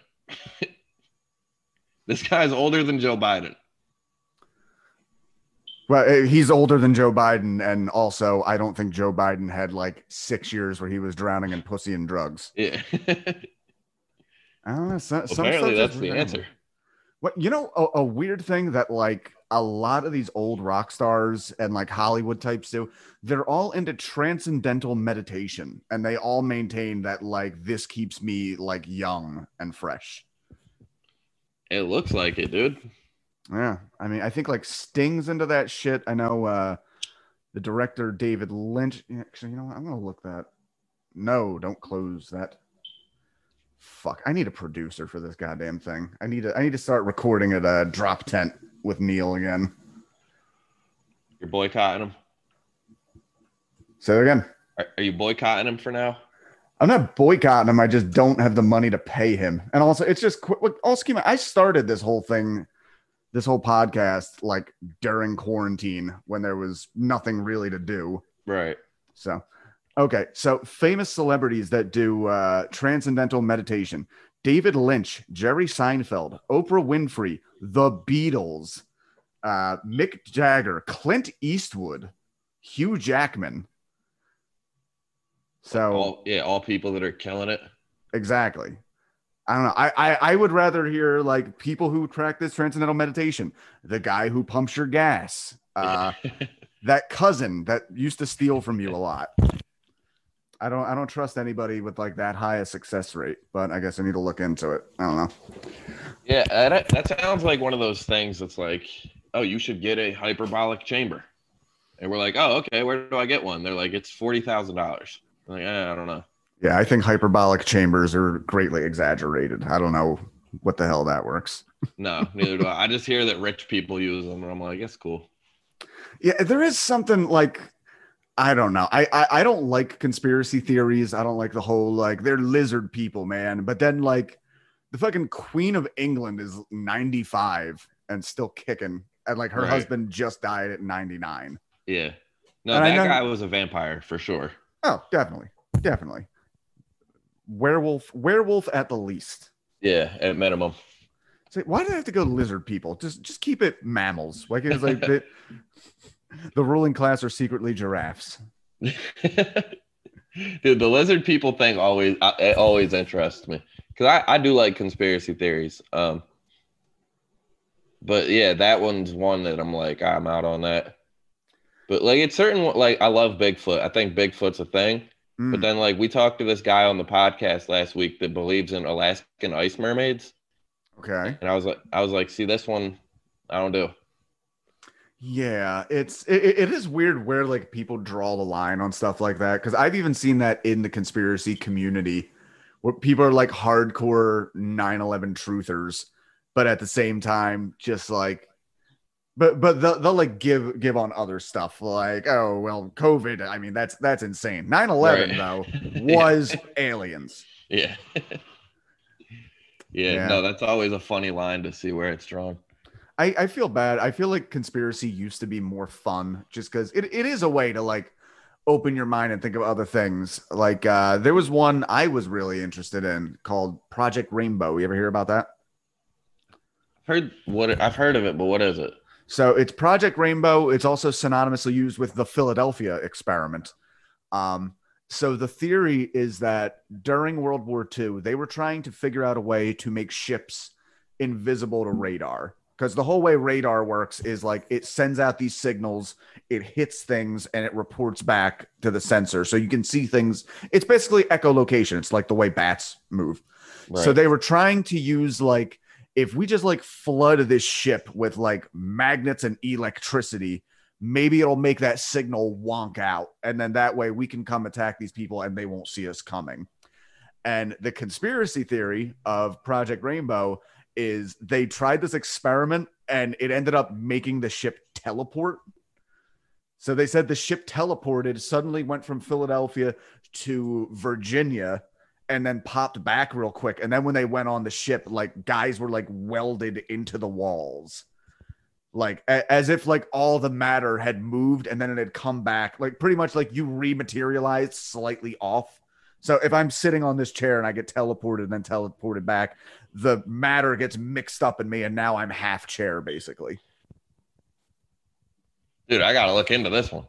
[laughs] this guy's older than Joe Biden. Well, eh, he's older than Joe Biden, and also I don't think Joe Biden had like six years where he was drowning in pussy and drugs. Yeah. [laughs] I don't know. Some, some Apparently, that's the answer. What you know, a, a weird thing that like a lot of these old rock stars and like Hollywood types do, they're all into transcendental meditation, and they all maintain that like this keeps me like young and fresh. It looks like it, dude. Yeah, I mean, I think like Sting's into that shit. I know uh the director David Lynch. Actually, you know, what? I'm gonna look that. No, don't close that. Fuck, I need a producer for this goddamn thing. I need to. I need to start recording at a drop tent with Neil again. You're boycotting him. Say it again. Are, are you boycotting him for now? I'm not boycotting him. I just don't have the money to pay him. And also, it's just qu- look, also keep I started this whole thing, this whole podcast, like during quarantine when there was nothing really to do. Right. So, okay. So, famous celebrities that do uh, transcendental meditation David Lynch, Jerry Seinfeld, Oprah Winfrey, The Beatles, uh, Mick Jagger, Clint Eastwood, Hugh Jackman. So, All yeah, all people that are killing it. exactly. I don't know. I, I I would rather hear like people who practice transcendental meditation, the guy who pumps your gas, uh, [laughs] that cousin that used to steal from you a lot. I don't I don't trust anybody with like that high a success rate, but I guess I need to look into it. I don't know. yeah, that, that sounds like one of those things that's like, oh, you should get a hyperbolic chamber. And we're like, oh, okay, where do I get one? They're like, it's forty thousand dollars. Like, eh, I don't know. Yeah, I think hyperbolic chambers are greatly exaggerated. I don't know what the hell that works. No, neither do I. I just hear that rich people use them, and I'm like, it's cool. Yeah, there is something like I don't know. I, I I don't like conspiracy theories. I don't like the whole like they're lizard people, man. But then like the fucking Queen of England is 95 and still kicking, and like her Right. husband just died at 99. Yeah. No, And that know- guy was a vampire for sure. Oh, definitely, definitely. Werewolf, werewolf at the least. Yeah, at minimum. Say, why do I have to go lizard people? Just just keep it mammals. Like it's like [laughs] the, the ruling class are secretly giraffes. [laughs] Dude, the lizard people thing always uh, it always interests me because I, I do like conspiracy theories. Um, but yeah, that one's one that I'm like I'm out on that. But like it's certain like I love Bigfoot. I think Bigfoot's a thing. Mm. But then like we talked to this guy on the podcast last week that believes in Alaskan ice mermaids, okay. and I was like I was like, see this one, I don't do. Yeah, it's it, it is weird where like people draw the line on stuff like that because I've even seen that in the conspiracy community where people are like hardcore 9/11 truthers, but at the same time just like But but they'll, they'll like give give on other stuff like oh well COVID I mean that's that's insane 9/11 Right. though [laughs] was aliens Yeah. [laughs] yeah. Yeah. No, that's always a funny line to see where it's drawn. I, I feel bad. I feel like conspiracy used to be more fun just because it, it is a way to like open your mind and think of other things. Like uh there was one I was really interested in called Project Rainbow. You ever hear about that? Heard what I've heard of it, but what is it? So it's Project Rainbow. It's also synonymously used with the Philadelphia experiment. Um, so the theory is that during World War II, they were trying to figure out a way to make ships invisible to radar. Because the whole way radar works is like it sends out these signals, it hits things, and it reports back to the sensor. So you can see things. It's basically echolocation. It's like the way bats move. So they were trying to use like if we just like flood this ship with like magnets and electricity, maybe it'll make that signal wonk out, and then that way we can come attack these people and they won't see us coming. And the conspiracy theory of Project Rainbow is they tried this experiment and it ended up making the ship teleport. So they said the ship teleported, suddenly went from Philadelphia to Virginia, and then popped back real quick. And then when they went on the ship, like guys were like welded into the walls. Like a- as if like all the matter had moved and then it had come back, like pretty much like you rematerialized slightly off. So if I'm sitting on this chair and I get teleported and then teleported back, the matter gets mixed up in me and now I'm half chair basically. Dude, I gotta look into this one.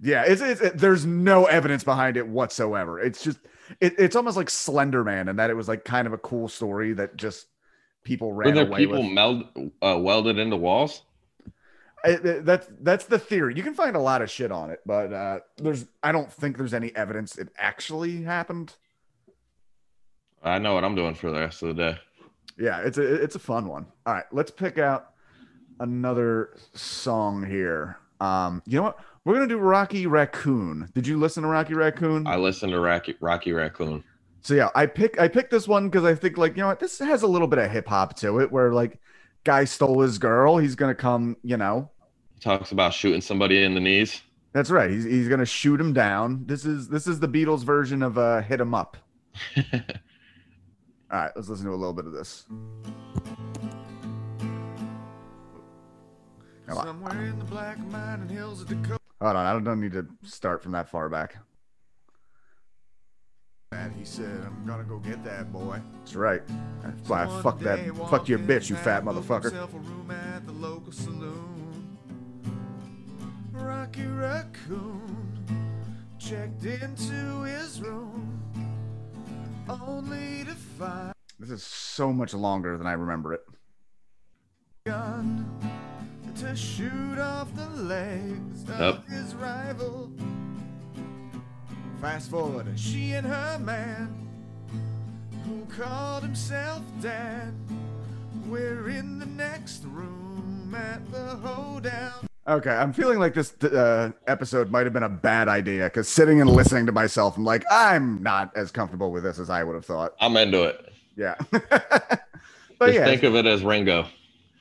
Yeah, it's, it's it, there's no evidence behind it whatsoever. It's just it, it's almost like Slender Man, and that it was like kind of a cool story that just people Were ran there away people with. meld uh, welded into walls? I- that's that's the theory. You can find a lot of shit on it, but uh, there's I don't think there's any evidence it actually happened. I know what I'm doing for the rest of the day. Yeah, it's a it's a fun one. All right, let's pick out another song here. Um, you know what? We're gonna do Rocky Raccoon. Did you listen to Rocky Raccoon? I listened to Rocky, Rocky Raccoon. So yeah, I pick I picked this one because I think like you know what this has a little bit of hip hop to it, where like guy stole his girl, he's gonna come, you know. He talks about shooting somebody in the knees. That's right. He's he's gonna shoot him down. This is this is the Beatles version of uh hit him up. [laughs] All right, let's listen to a little bit of this. Somewhere in the black mining hills of Dakota. Hold on, I don't, need to start from that far back. And He said, I'm gonna go get that boy. That's right. That's why I fuck that fuck your bitch, you fat motherfucker. a room at the local saloon. Rocky Raccoon checked into his room, only to find This is so much longer than I remember it. gun to shoot off the legs of Yep. his rival. Fast forward, and she and her man, who called himself Dad, we're in the next room at the hoedown. Okay, I'm feeling like this uh, episode might have been a bad idea because sitting and listening to myself, I'm like, I'm not as comfortable with this as I would have thought. I'm into it. Yeah. [laughs] but Just yeah, think of it as Ringo.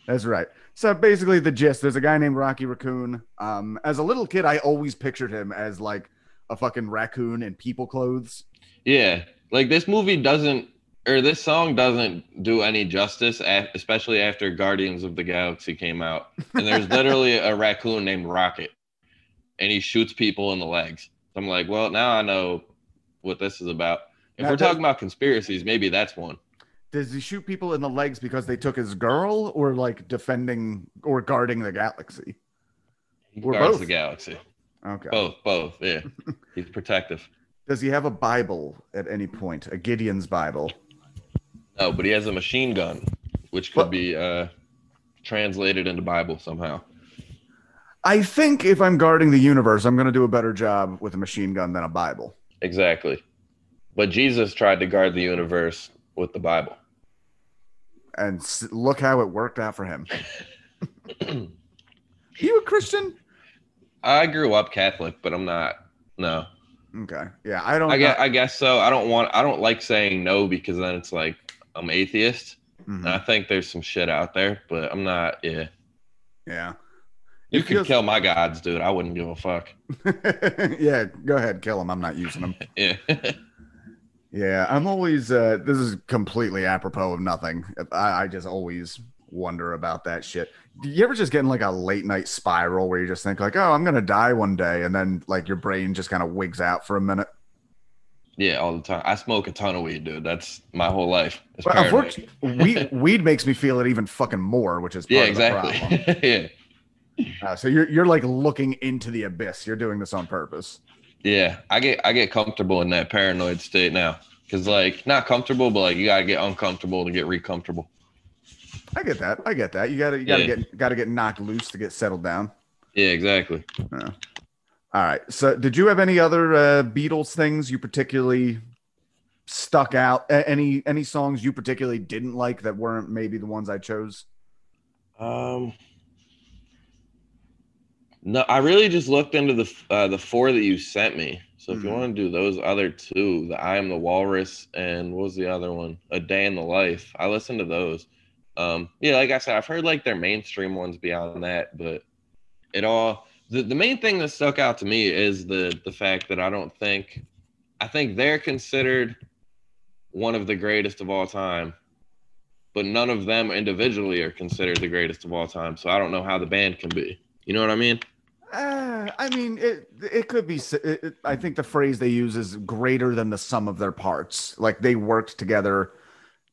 that's right. So basically, the gist there's a guy named Rocky Raccoon. Um, as a little kid, I always pictured him as like a fucking raccoon in people clothes. Yeah, like this movie doesn't, or this song doesn't do any justice, especially after Guardians of the Galaxy came out. And there's [laughs] literally a raccoon named Rocket, and he shoots people in the legs. I'm like, well, now I know what this is about. If Now, we're does- talking about conspiracies, maybe that's one. Does he shoot people in the legs because they took his girl or like defending or guarding the galaxy? He Or guards both. the galaxy. Okay. Both, both. Yeah, [laughs] he's protective. Does he have a Bible at any point? A Gideon's Bible? No, but he has a machine gun, which could What? be uh, translated into Bible somehow. I think if I'm guarding the universe, I'm going to do a better job with a machine gun than a Bible. Exactly. But Jesus tried to guard the universe with the Bible. And look how it worked out for him. [laughs] [clears throat] you a Christian? I grew up Catholic, but I'm not. No, Okay. Yeah, I don't. I guess I guess so. I don't want. I don't like saying no because then it's like I'm atheist. Mhm. And I think there's some shit out there, but I'm not. Yeah, Yeah. You It can feels- kill my gods, dude. I wouldn't give a fuck. [laughs] yeah, go ahead, kill them. I'm not using them. [laughs] Yeah. Yeah, I'm always. Uh, this is completely apropos of nothing. I, I just always wonder about that shit. Do you ever just get in like a late night spiral where you just think like, oh, I'm gonna die one day, and then like your brain just kind of wigs out for a minute? yeah, all the time. I smoke a ton of weed, dude. That's my whole life. It's Well, unfortunately, weed weed makes me feel it even fucking more, which is part Yeah, of the problem. exactly. [laughs] yeah. Uh, so you're you're like looking into the abyss. You're doing this on purpose. Yeah. I get I get comfortable in that paranoid state now. Cause like not comfortable, but like you gotta get uncomfortable to get recomfortable. I get that. I get that. You gotta you gotta Yeah. get gotta get knocked loose to get settled down. Yeah, exactly. Yeah. All right. So, did you have any other uh, Beatles things you particularly stuck out? A- Any any songs you particularly didn't like that weren't maybe the ones I chose? Um, no, I really just looked into the uh, the four that you sent me. So if you Mhm. want to do those other two, the I Am the Walrus and what was the other one? A Day in the Life. I listened to those. Um, yeah, like I said, I've heard like their mainstream ones beyond that, but it all the, the main thing that stuck out to me is the the fact that I don't think I think they're considered one of the greatest of all time but none of them individually are considered the greatest of all time. So I don't know how the band can be. You know what I mean? Uh, I mean, it it could be. It, I think the phrase they use is greater than the sum of their parts. Like they worked together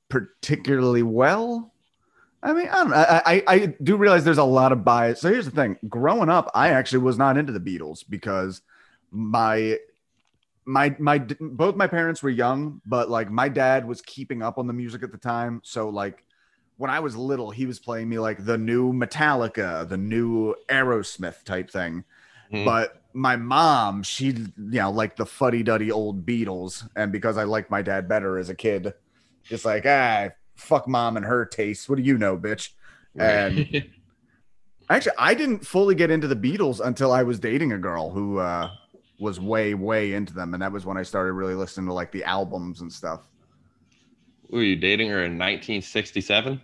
particularly well. I mean, I don't. I, I I do realize there's a lot of bias. So here's the thing: growing up, I actually was not into the Beatles because my my my both my parents were young, but like my dad was keeping up on the music at the time. So like when I was little, he was playing me like the new Metallica, the new Aerosmith type thing. Mhm. But my mom, she you know like the fuddy duddy old Beatles, and because I liked my dad better as a kid, just like ah fuck mom and her taste. What do you know, bitch? And [laughs] Actually, I didn't fully get into the Beatles until I was dating a girl who uh, was way, way into them, and that was when I started really listening to like the albums and stuff. were you dating her in 1967?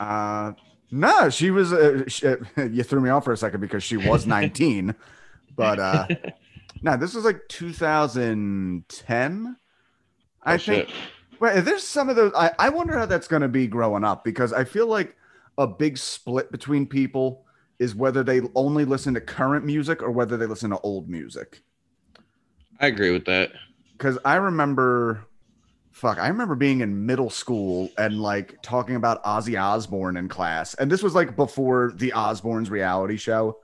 Uh, no, she was. Uh, sh [laughs] you threw me off for a second because she was 19, but uh, [laughs] no, this was like 2010. I Oh, think. shit. Well, there's some of those. I, I wonder how that's going to be growing up because I feel like a big split between people is whether they only listen to current music or whether they listen to old music. I agree with that. Because I remember, fuck, I remember being in middle school and like talking about Ozzy Osbourne in class. And this was like before the Osbournes reality show.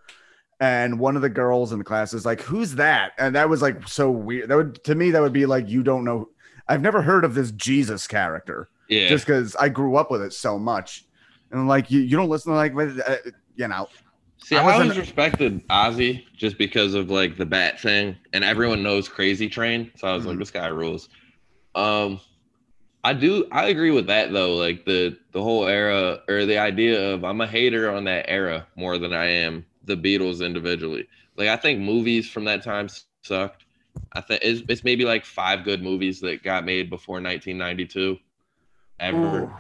And one of the girls in the class is like, "Who's that?" And that was like so weird. That would to me that would be like, you don't know. I've never heard of this Jesus character Yeah. just because I grew up with it so much. And like you, you don't listen to like uh, you know. See, I I, always respected Ozzy just because of like the bat thing, and everyone knows Crazy Train. So I was Mhm. like, this guy rules. Um, I do. I agree with that though. Like the the whole era or the idea of I'm a hater on that era more than I am the Beatles individually. Like I think movies from that time sucked. I think it's, it's maybe like five good movies that got made before 1992. Ever. Ooh,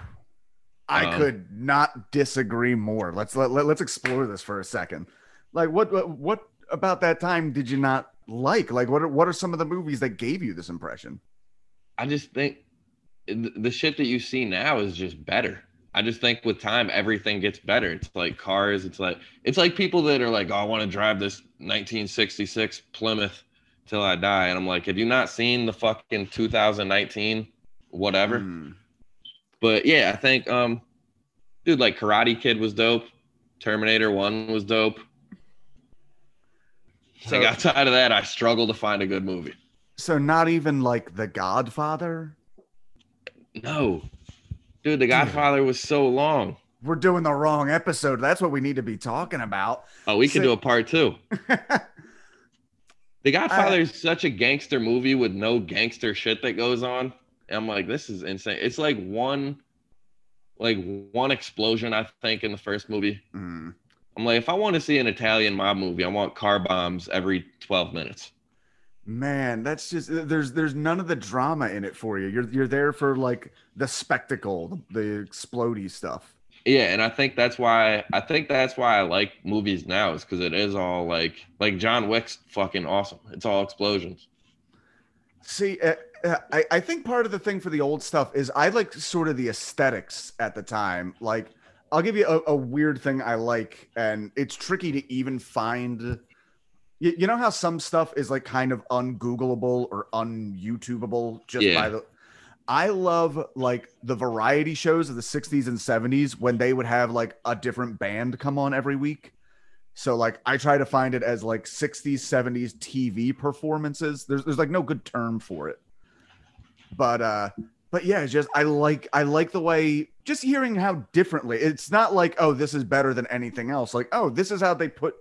I Um, could not disagree more. Let's let, let, let's explore this for a second. Like what what what about that time did you not like? Like what are, what are some of the movies that gave you this impression? I just think the shit that you see now is just better. I just think with time everything gets better. It's like cars. It's like it's like people that are like, oh, I want to drive this 1966 Plymouth till I die, and I'm like, have you not seen the fucking 2019 whatever? Hmm. But yeah, I think um, dude, like Karate Kid was dope. Terminator One was dope. So- I got tired of that. I struggle to find a good movie. So not even like The Godfather. No, dude, The Godfather was so long. We're doing the wrong episode. That's what we need to be talking about. Oh, we could So- do a part two. [laughs] The Godfather is such a gangster movie with no gangster shit that goes on. And I'm like, this is insane. It's like one, like one explosion, I think, in the first movie. Hmm. I'm like, if I want to see an Italian mob movie, I want car bombs every 12 minutes. Man, that's just there's there's none of the drama in it for you. You're you're there for like the spectacle, the, explodey stuff. Yeah, and I think that's why I think that's why I like movies now is because it is all like like John Wick's fucking awesome. It's all explosions. See, uh, uh, I, I think part of the thing for the old stuff is I like sort of the aesthetics at the time. Like, I'll give you a, a weird thing I like, and it's tricky to even find. You, you know how some stuff is like kind of ungoogleable or unyoutubeable just Yeah. by the. I love like the variety shows of the 60s and 70s when they would have like a different band come on every week. So like I try to find it as like 60s, 70s TV performances. There's there's like no good term for it. But uh but yeah, it's just I like I like the way just hearing how differently it's not like, oh, this is better than anything else. Like, oh, this is how they put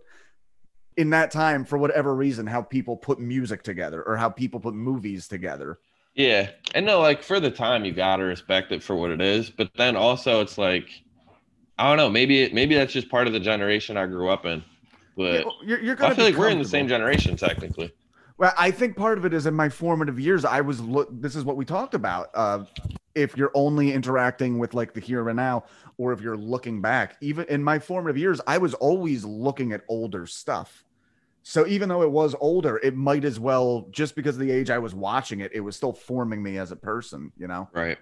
in that time for whatever reason how people put music together or how people put movies together. Yeah, and no, like for the time, you gotta respect it for what it is. But then also, it's like, I don't know, maybe maybe that's just part of the generation I grew up in. But You're, you're gonna I feel like we're in the same generation technically. Well, I think part of it is in my formative years. I was look. This is what we talked about. Uh, if you're only interacting with like the here and now, or if you're looking back, even in my formative years, I was always looking at older stuff. So even though it was older, it might as well just because of the age I was watching it, it was still forming me as a person. You know. Right.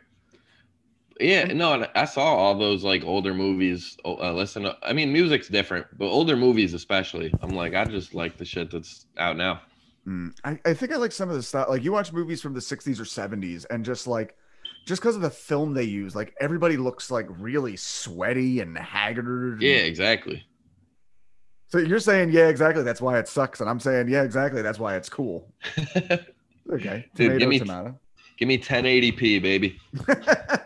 Yeah, no, I saw all those like older movies. Uh, listen, to, I mean, music's different, but older movies especially. I'm like, I just like the shit that's out now. Mm, I, I think I like some of the stuff. Like you watch movies from the 60s or 70s, and just like, just because of the film they use, like everybody looks like really sweaty and haggard. Yeah, exactly. So you're saying, yeah, exactly. That's why it sucks, and I'm saying, yeah, exactly. That's why it's cool. [laughs] Okay, Dude, tomato, give me- tomato. Give me 1080p, baby.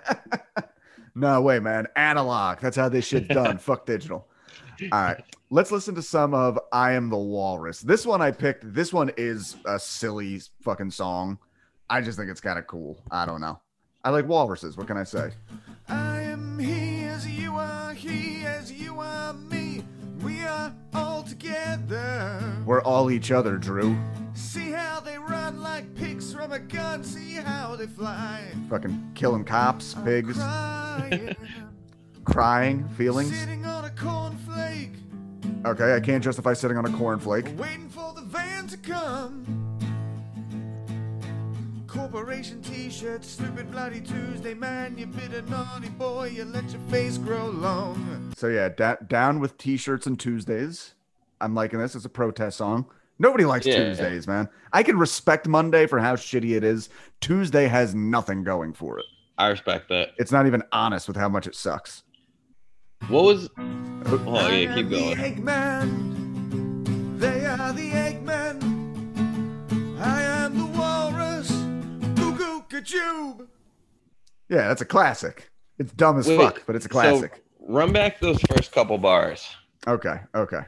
[laughs] no way, man. Analog. That's how this shit's done. [laughs] Fuck digital. All right. Let's listen to some of I Am the Walrus. This one I picked. This one is a silly fucking song. I just think it's kind of cool. I don't know. I like walruses. What can I say? I am he as you are, he as you are me. All together. We're all each other, Dru. See how they run like pigs from a gun. See how they fly. Fucking killing cops, pigs, Crying, [laughs] crying, feelings. sitting on a cornflake, Okay, I can't justify sitting on a cornflake. waiting for the van to come. Corporation t-shirts, stupid bloody Tuesday, man. You bitter naughty boy, you let your face grow long. So yeah, da- down with t-shirts and Tuesdays. I'm liking this. It's a protest song. Nobody likes Yeah. Tuesdays, man. I can respect Monday for how shitty it is. Tuesday has nothing going for it. I respect that. It's not even honest with how much it sucks. What was? Oh yeah, keep going. The Eggman. They are the Goo goo. Yeah, that's a classic. It's dumb as Wait, fuck, but it's a classic. So run back those first couple bars. Okay, okay.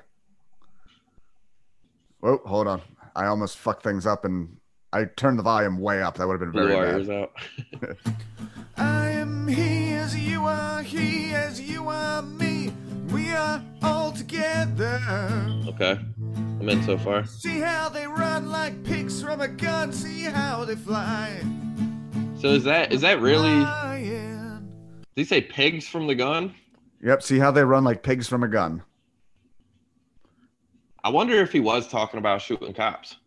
Whoa, hold on. I almost fucked things up and I turned the volume way up. That would have been Blue very Warriors bad. out. [laughs] I am he as you are, he as you are me. We are all together. Okay, I'm in so far. See how they run like pigs from a gun. See how they fly. So is that is that really? Flying. Did he say pigs from the gun? Yep, see how they run like pigs from a gun. I wonder if he was talking about shooting cops.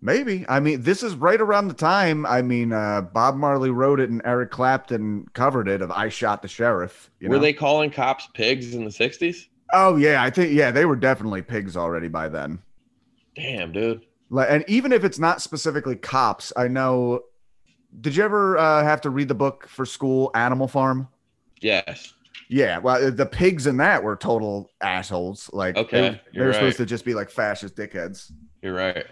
Maybe. I mean, this is right around the time. I mean, uh, Bob Marley wrote it and Eric Clapton covered it of I Shot the Sheriff. You Were know? they calling cops pigs in the '60s? Oh, yeah. I think, yeah, they were definitely pigs already by then. Damn, dude. Like, and even if it's not specifically cops, I know. Did you ever uh, have to read the book for school, Animal Farm? Yes. Yeah, well, the pigs in that were total assholes. Like, Okay, they, you're were supposed to just be like fascist dickheads. You're right.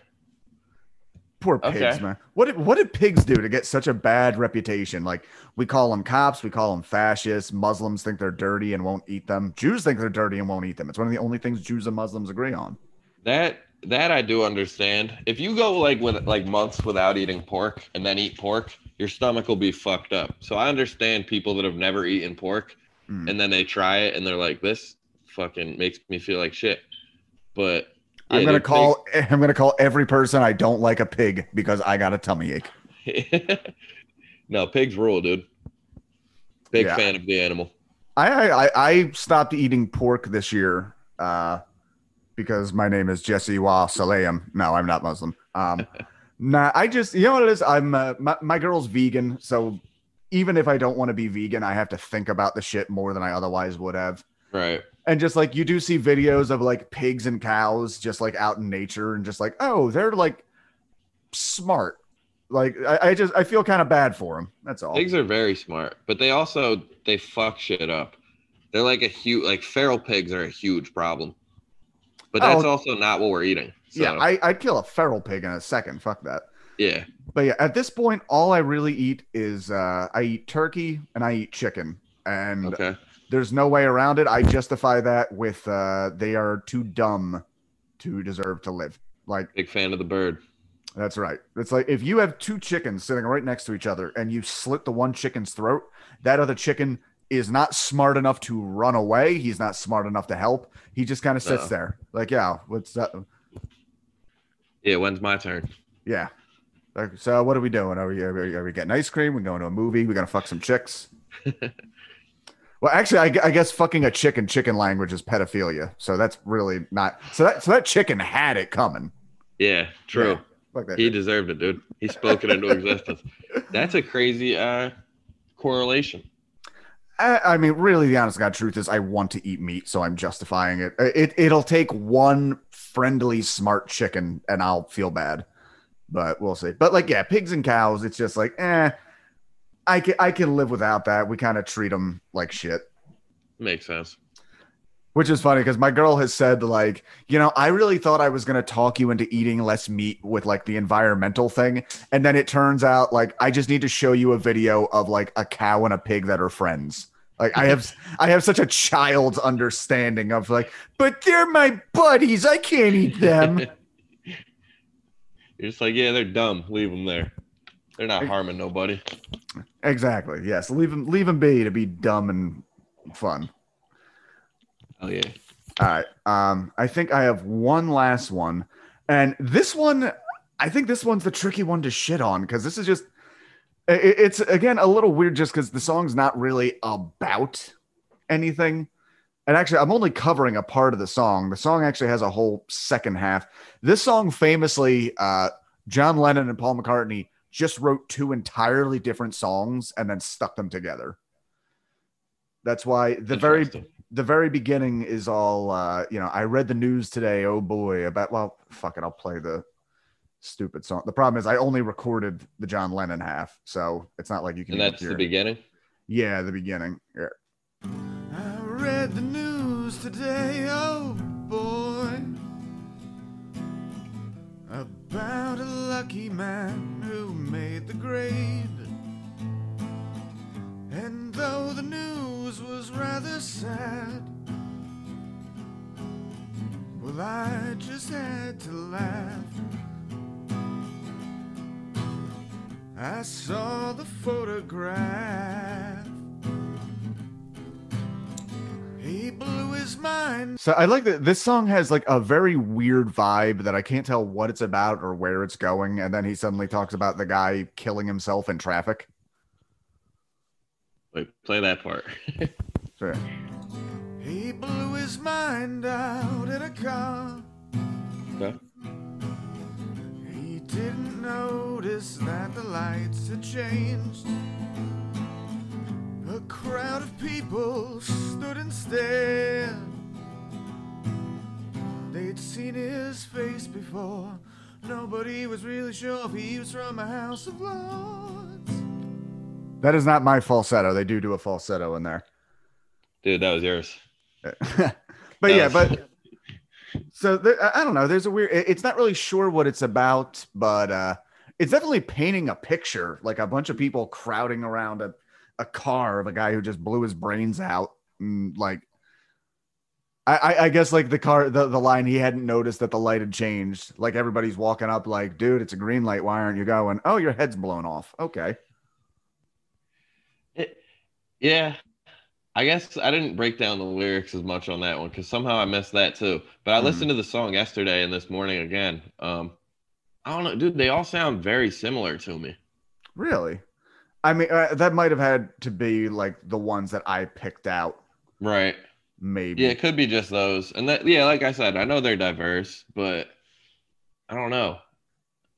Poor pigs, Okay. man. What did what did pigs do to get such a bad reputation? Like we call them cops, we call them fascists. Muslims think they're dirty and won't eat them. Jews think they're dirty and won't eat them. It's one of the only things Jews and Muslims agree on. That that I do understand. If you go like with like months without eating pork and then eat pork, your stomach will be fucked up. So I understand people that have never eaten pork Mm. and then they try it and they're like, "This fucking makes me feel like shit." But I'm gonna call [laughs] I'm gonna call every person I don't like a pig because I got a tummy ache. [laughs] no, pigs rule, dude. Big Yeah. fan of the animal. I, I I stopped eating pork this year uh, because my name is Jesse Wa Saleem. No, I'm not Muslim. Um, [laughs] nah, I just you know what it is. I'm uh, my my girl's vegan, so even if I don't want to be vegan, I have to think about the shit more than I otherwise would have. Right. And just like you do see videos of like pigs and cows just like out in nature, and just like oh, they're like smart. Like I, I just I feel kind of bad for them. That's all. Pigs are very smart, but they also they fuck shit up. They're like a huge like feral pigs are a huge problem. But that's Oh. also not what we're eating. So, Yeah, I, I'd kill a feral pig in a second. Fuck that. yeah. But yeah, at this point, all I really eat is uh, I eat turkey and I eat chicken, and Okay. there's no way around it. I justify that with uh, they are too dumb to deserve to live. Like Big fan of the bird. that's right. It's like if you have two chickens sitting right next to each other and you slit the one chicken's throat, that other chicken is not smart enough to run away. He's not smart enough to help. He just kind of sits No. there, like, yeah, what's that? Yeah, when's my turn? Yeah. Like, so what are we doing? Are we, are we are we getting ice cream? We're going to a movie? We're gonna fuck some chicks? [laughs] well, actually, I, I guess fucking a chicken chicken language is pedophilia. So that's really not. So that so that chicken had it coming. Yeah, true. Yeah. Fuck that. He shit. deserved it, dude. He spoke it into [laughs] existence. That's a crazy uh correlation. I, I mean, really, the honest God truth is, I want to eat meat, so I'm justifying it. It it'll take one friendly, smart chicken, and I'll feel bad, but we'll see. But like, yeah, pigs and cows, it's just like, eh. I can I can live without that. We kind of treat them like shit. Makes sense. Which is funny because my girl has said, like, you know, I really thought I was going to talk you into eating less meat with like the environmental thing. And then it turns out, like, I just need to show you a video of like a cow and a pig that are friends. Like, I have, [laughs] I have such a child's understanding of like, but they're my buddies. I can't eat them. [laughs] You're just like, yeah, they're dumb. Leave them there. They're not harming nobody. exactly. Yes. Leave them, leave them be to be dumb and fun. Oh yeah. All right. Um, I think I have one last one, and this one, I think this one's the tricky one to shit on because this is just, i- i- it's again a little weird just because the song's not really about anything. And actually, I'm only covering a part of the song. The song actually has a whole second half. This song famously, uh, John Lennon and Paul McCartney just wrote two entirely different songs and then stuck them together. That's why the very. The very beginning is all uh you know i read the news today oh boy about well fuck it i'll play the stupid song the problem is i only recorded the john lennon half so it's not like you can And that's hear the it. beginning. yeah the beginning yeah. I read the news today, oh boy, about a lucky man who made the grade. And though the news was rather sad, well, I just had to laugh. I saw the photograph. He blew his mind. so i like that this song has like a very weird vibe that i can't tell what it's about or where it's going and then he suddenly talks about the guy killing himself in traffic Wait, play that part. [laughs] so, He blew his mind out in a car. Okay. He didn't notice that the lights had changed. A crowd of people stood and stared. They'd seen his face before. Nobody was really sure if he was from a house of lords. That is not my falsetto they do do a falsetto in there Dude, that was yours. [laughs] but yeah, was- but so there, I don't know. There's a weird. It's not really sure what it's about, but uh, it's definitely painting a picture, like a bunch of people crowding around a, a car of a guy who just blew his brains out, and like. I, I- guess like the car the, the line he hadn't noticed that the light had changed like everybody's walking up like dude it's a green light why aren't you going oh your head's blown off okay yeah. I guess I didn't break down the lyrics as much on that one because somehow I missed that too. But I Mhm. listened to the song yesterday and this morning again. Um, I don't know, dude. They all sound very similar to me. Really? I mean, uh, that might have had to be like the ones that I picked out Right. maybe. Yeah, it could be just those. And that yeah, like I said, I know they're diverse, but I don't know.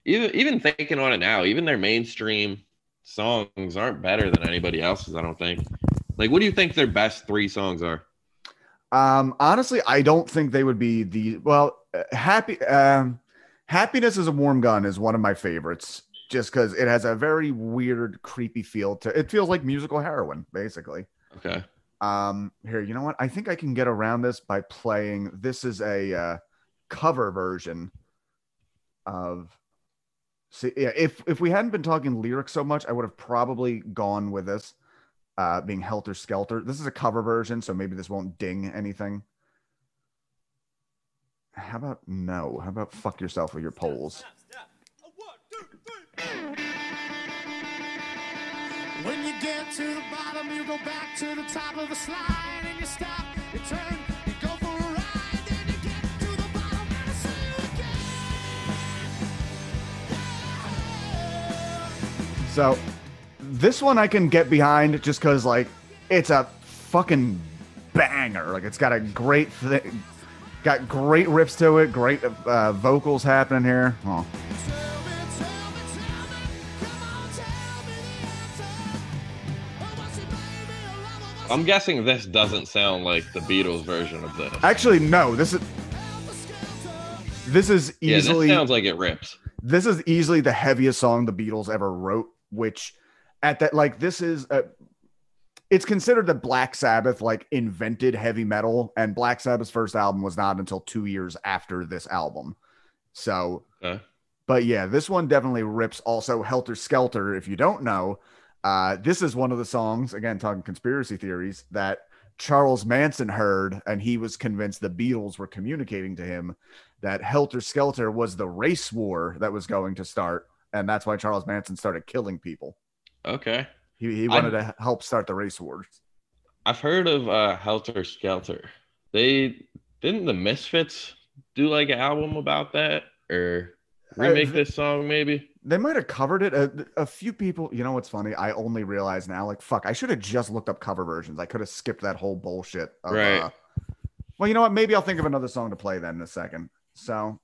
Even even thinking on it now, even their mainstream songs aren't better than anybody else's, I don't think. Like what do you think their best 3 songs are? Um, honestly, I don't think they would be the well. Happy, um, happiness is a warm gun is one of my favorites, just because it has a very weird, creepy feel to. It feels like musical heroin, basically. Okay. Um, here, you know what? I think I can get around this by playing. This is a uh, cover version of. See, yeah, if if we hadn't been talking lyrics so much, I would have probably gone with this, uh, being Helter Skelter. This is a cover version, so maybe this won't ding anything. How about no? How about fuck yourself with your polls? When you get to the bottom, you go back to the top of the slide and you stop, you turn, So this one I can get behind just because like it's a fucking banger. Like it's got a great thing, got great riffs to it, great uh, vocals happening here. Oh. I'm guessing this doesn't sound like the Beatles version of this. Actually, no. This is this is easily Yeah, this easily sounds like it rips. this is easily the heaviest song the Beatles ever wrote. Which at that like this is a, it's considered that Black Sabbath like invented heavy metal, and Black Sabbath's first album was not until two years after this album. So, Okay. but yeah, this one definitely rips. Also, Helter Skelter. If you don't know, uh, this is one of the songs again talking conspiracy theories that Charles Manson heard, and he was convinced the Beatles were communicating to him that Helter Skelter was the race war that was going to start, and that's why Charles Manson started killing people. Okay. He, he wanted to help start the race wars. I've heard of uh Helter Skelter. They didn't the Misfits do like an album about that or remake Uh, this song maybe? They might have covered it. A, a few people, you know what's funny? I only realize now, like, fuck, I should have just looked up cover versions. I could have skipped that whole bullshit. Of, Right. uh, well, you know what? Maybe I'll think of another song to play then in a second. So,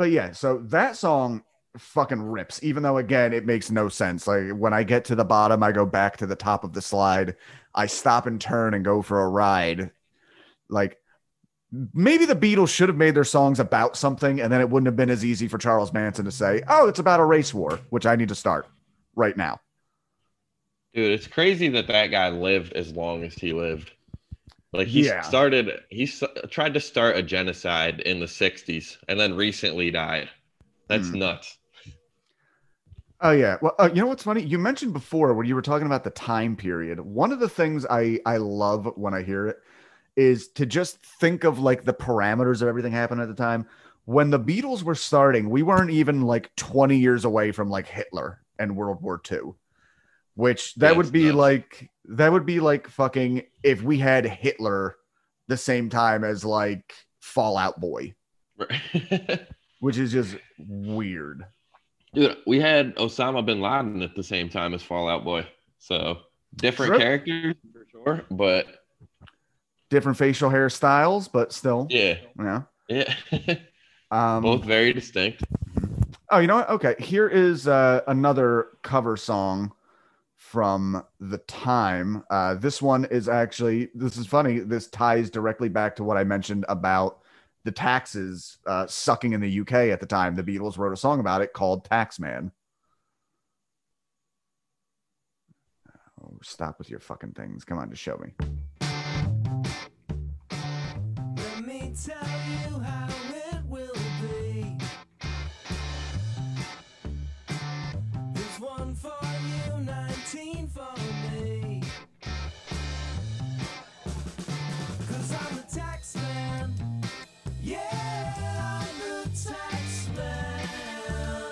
but yeah, so that song fucking rips, even though, again, it makes no sense. Like, when I get to the bottom, I go back to the top of the slide. I stop and turn and go for a ride. Like, maybe the Beatles should have made their songs about something, and then it wouldn't have been as easy for Charles Manson to say, "Oh, it's about a race war," which I need to start right now. Dude, it's crazy that that guy lived as long as he lived. Like he Yeah. started he s- tried to start a genocide in the 60s and then recently died. That's Hmm. nuts. Oh yeah. Well, uh, you know what's funny? You mentioned before when you were talking about the time period. One of the things I I love when I hear it is to just think of like the parameters of everything happening at the time. When the Beatles were starting, we weren't even like 20 years away from like Hitler and World War II. Which that Yeah, would be nuts. like that would be like fucking if we had Hitler the same time as like Fall Out Boy, Right. [laughs] which is just weird. Dude, we had Osama bin Laden at the same time as Fall Out Boy. So different True. characters for sure, but Different facial hairstyles, but still, yeah. yeah. Yeah. [laughs] Um, Both very distinct. Oh, you know what? Okay, here is uh, another cover song from the time. Uh, this one is actually this is funny. This ties directly back to what I mentioned about the taxes uh, sucking in the UK at the time. The Beatles wrote a song about it called "Taxman." Oh, stop with your fucking things. Come on, just show me.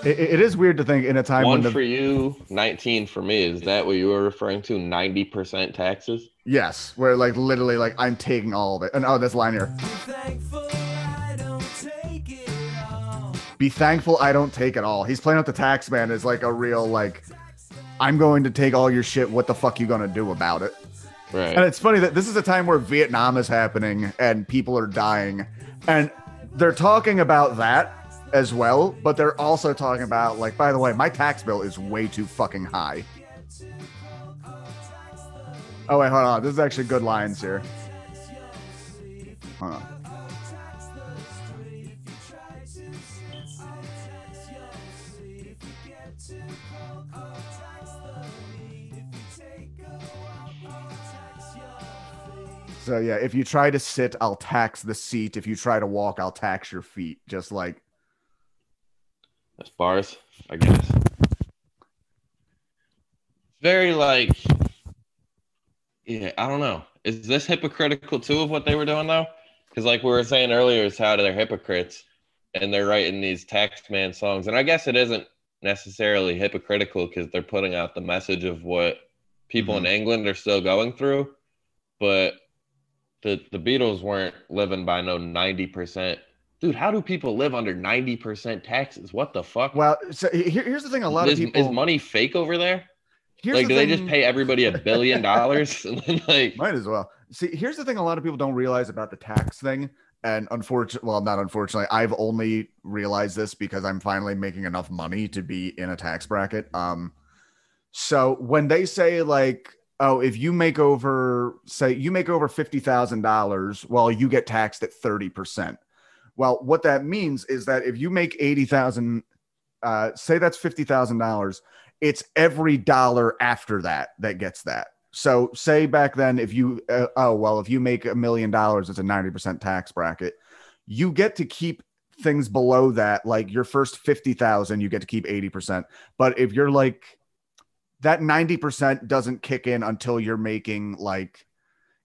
It, it is weird to think in a time One when the for you, 19 for me. Is that what you were referring to? 90% taxes? yes, where like literally like I'm taking all of it. And oh, this line here. Be thankful I don't take it all. be thankful I don't take it all. He's playing up the tax man as like a real like I'm going to take all your shit. What the fuck you gonna do about it? Right. And it's funny that this is a time where Vietnam is happening and people are dying. And they're talking about that as well, but they're also talking about, like, by the way, my tax bill is way too fucking high. Oh, wait, hold on. This is actually good lines here. Hold on. So yeah, if you try to sit, I'll tax the seat. If you try to walk, I'll tax your feet. Just like As far as I guess. Very like Yeah, I don't know. Is this hypocritical too of what they were doing though? Because like we were saying earlier, is how they're hypocrites and they're writing these taxman songs. And I guess it isn't necessarily hypocritical because they're putting out the message of what people in mm-hmm. England are still going through. But the the Beatles weren't living by no 90%. Dude, how do people live under 90% taxes? What the fuck? well. So here- here's the thing: a lot is, of people. is money fake over there? here's like, the do they just pay everybody a billion dollars? [laughs] [laughs] and then, like, Might as well. See, here's the thing: a lot of people don't realize about the tax thing, and unfortunately, well, not unfortunately, I've only realized this because I'm finally making enough money to be in a tax bracket. Um, so when they say like, oh, if you make over, say, you make over fifty thousand dollars, well, you get taxed at thirty percent. Well, what that means is that if you make eighty thousand, uh, say that's fifty thousand dollars, it's every dollar after that that gets that. So say back then, if you uh, oh well, if you make a million dollars, it's a ninety percent tax bracket. You get to keep things below that, like your first fifty thousand, you get to keep eighty percent. But if you're like that ninety percent doesn't kick in until you're making like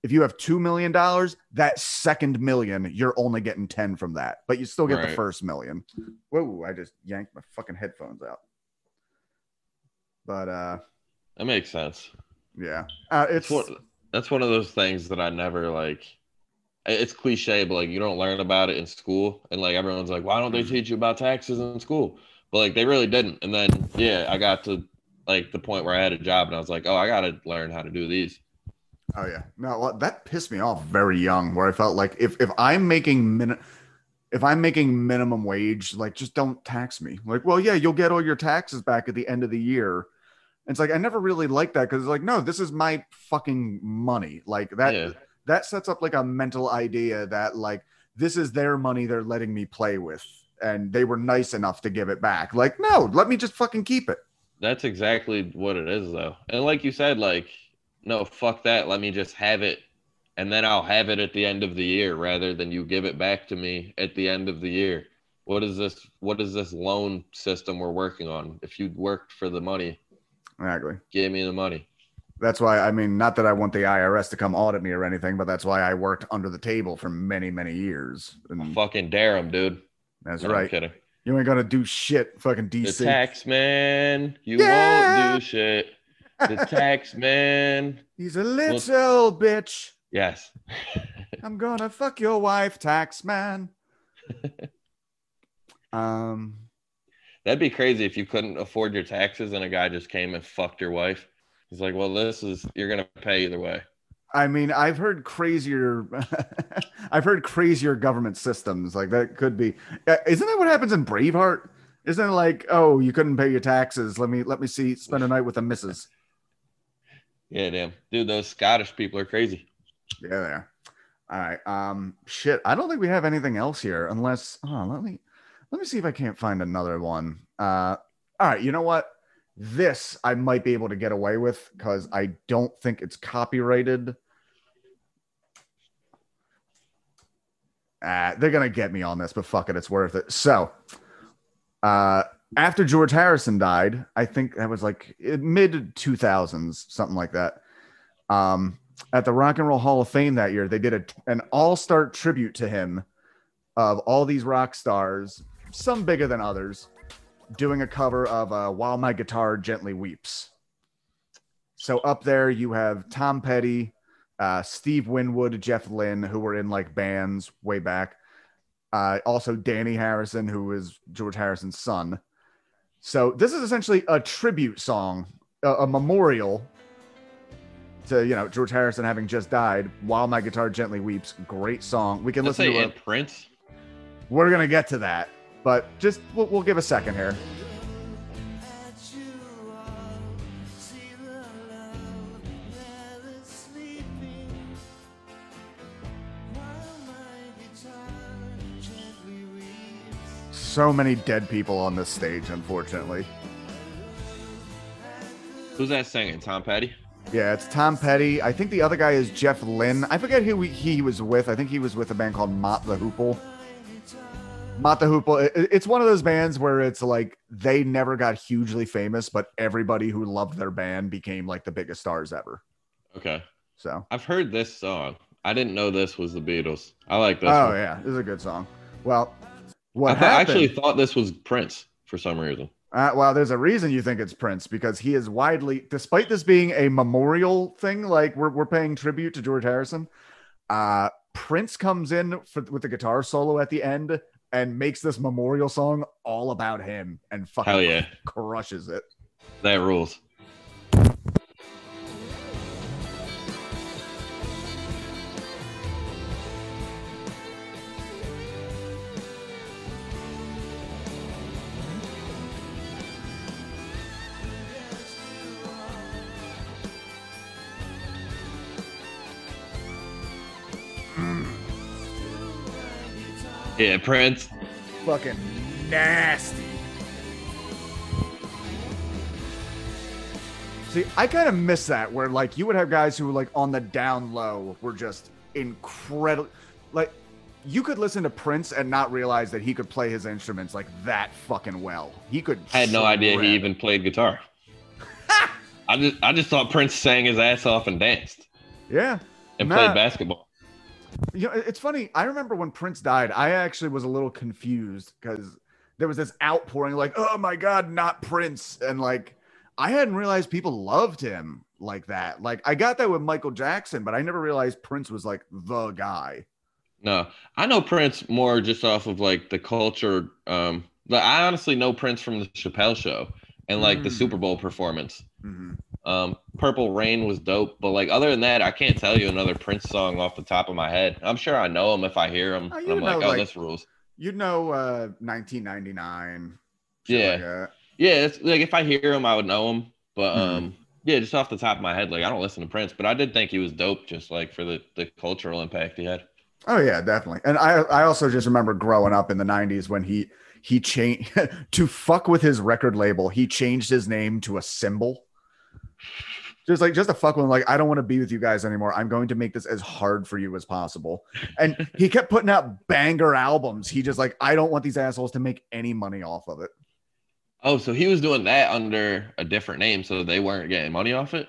if you have two million dollars, that second million, you're only getting ten from that, but you still get the first million. Whoa! I just yanked my fucking headphones out. But uh, that makes sense. yeah, uh, it's It's one, that's one of those things that I never like. It's cliche, but like you don't learn about it in school, and like everyone's like, "Why don't they teach you about taxes in school?" But like they really didn't. And then yeah, I got to like the point where I had a job, and I was like, "Oh, I got to learn how to do these." Oh yeah, no, that pissed me off very young. Where I felt like if if I'm making min, if I'm making minimum wage, like just don't tax me. Like, well, yeah, you'll get all your taxes back at the end of the year. It's like I never really liked that because it's like, no, this is my fucking money. Like that Yeah. that sets up like a mental idea that like this is their money they're letting me play with, and they were nice enough to give it back. Like, no, let me just fucking keep it. That's exactly what it is, though. And like you said, like, no, fuck that. Let me just have it, and then I'll have it at the end of the year, rather than you give it back to me at the end of the year. What is this? What is this loan system we're working on? If you worked for the money, Exactly. give me the money. That's why I mean, not that I want the IRS to come audit me or anything, but that's why I worked under the table for many, many years. And Fucking him, dude. that's No, I'm right. kidding. You ain't gonna do shit, fucking The DC. tax man, you Yeah. won't do shit. The tax man. He's a little bitch. Yes. [laughs] I'm gonna fuck your wife, tax man. [laughs] um, That'd be crazy if you couldn't afford your taxes and a guy just came and fucked your wife. He's like, well, this is, you're to pay either way. I mean, I've heard crazier. [laughs] I've heard crazier government systems. Like that could be. Uh, Isn't that what happens in Braveheart? Isn't it like, oh, you couldn't pay your taxes? Let me let me see. Spend a night with the missus. Yeah, damn. Dude, those Scottish people are crazy. Yeah, they are. All right. Um, shit. I don't think we have anything else here, unless. Oh, let me let me see if I can't find another one. Uh, all right. You know what? This I might be able to get away with because I don't think it's copyrighted. Uh, they're gonna get me on this, but fuck it, it's worth it. So, uh, after George Harrison died, I think that was like mid two thousands, something like that. Um, at the Rock and Roll Hall of Fame that year, they did a, an all star tribute to him of all these rock stars, some bigger than others, doing a cover of uh, While My Guitar Gently Weeps. So up there, you have Tom Petty, uh, Steve Winwood, Jeff Lynne, who were in like bands way back. Uh, also, Dhani Harrison, who is George Harrison's son. So this is essentially a tribute song, a, a memorial to you know George Harrison having just died. While my guitar gently weeps, great song. We can Let's listen to it. Prince. We're gonna get to that, but just we'll, we'll give a second here. So many dead people on this stage, unfortunately. Who's that singing? Tom Petty. Yeah, it's Tom Petty. I think the other guy is Jeff Lynne. I forget who he, was with. I think he was with a band called Mott the Hoople. Mott the Hoople. it's one of those bands where it's like they never got hugely famous, but everybody who loved their band became like the biggest stars ever. Okay. So, I've heard this song. I didn't know this was the Beatles. I like this. oh one. yeah, this is a good song. Well, what I happened? actually thought this was Prince for some reason. Uh, well, there's a reason you think it's Prince because he is widely, despite this being a memorial thing, like we're, we're paying tribute to George Harrison. Uh, Prince comes in for, with the guitar solo at the end and makes this memorial song all about him and fucking Hell yeah. crushes it. That rules. Yeah, Prince. Fucking nasty. See, I kind of miss that where like you would have guys who were like on the down low were just incredible. Like you could listen to Prince and not realize that he could play his instruments like that fucking well. He could. I had no idea he even played guitar. [laughs] I just I just thought Prince sang his ass off and danced Yeah. and Nah. played basketball. You know, it's funny. I remember when Prince died, I actually was a little confused because there was this outpouring, like, "Oh my God, not Prince!" And like, I hadn't realized people loved him like that. Like, I got that with Michael Jackson, but I never realized Prince was like the guy. No, I know Prince more just off of like the culture. Um, like I honestly know Prince from the Chappelle Show and like the Mm. Super Bowl performance. Mhm. Um, Purple Rain was dope, but like other than that, I can't tell you another Prince song off the top of my head. I'm sure I know him if I hear him. Oh, I'm like, oh, like- this rules. You'd know, uh, 1999. Yeah. like. Yeah, it's like if I hear him, I would know him. But Mhm. um, yeah, just off the top of my head, like I don't listen to Prince, but I did think he was dope, just like for the the cultural impact he had. Oh yeah, definitely. And I I also just remember growing up in the 90s when he he changed [laughs] to fuck with his record label, he changed his name to a symbol. Just like just to fuck him, like I don't want to be with you guys anymore. I'm going to make this as hard for you as possible. And [laughs] he kept putting out banger albums. He just like, I don't want these assholes to make any money off of it. Oh, so he was doing that under a different name, so they weren't getting money off it.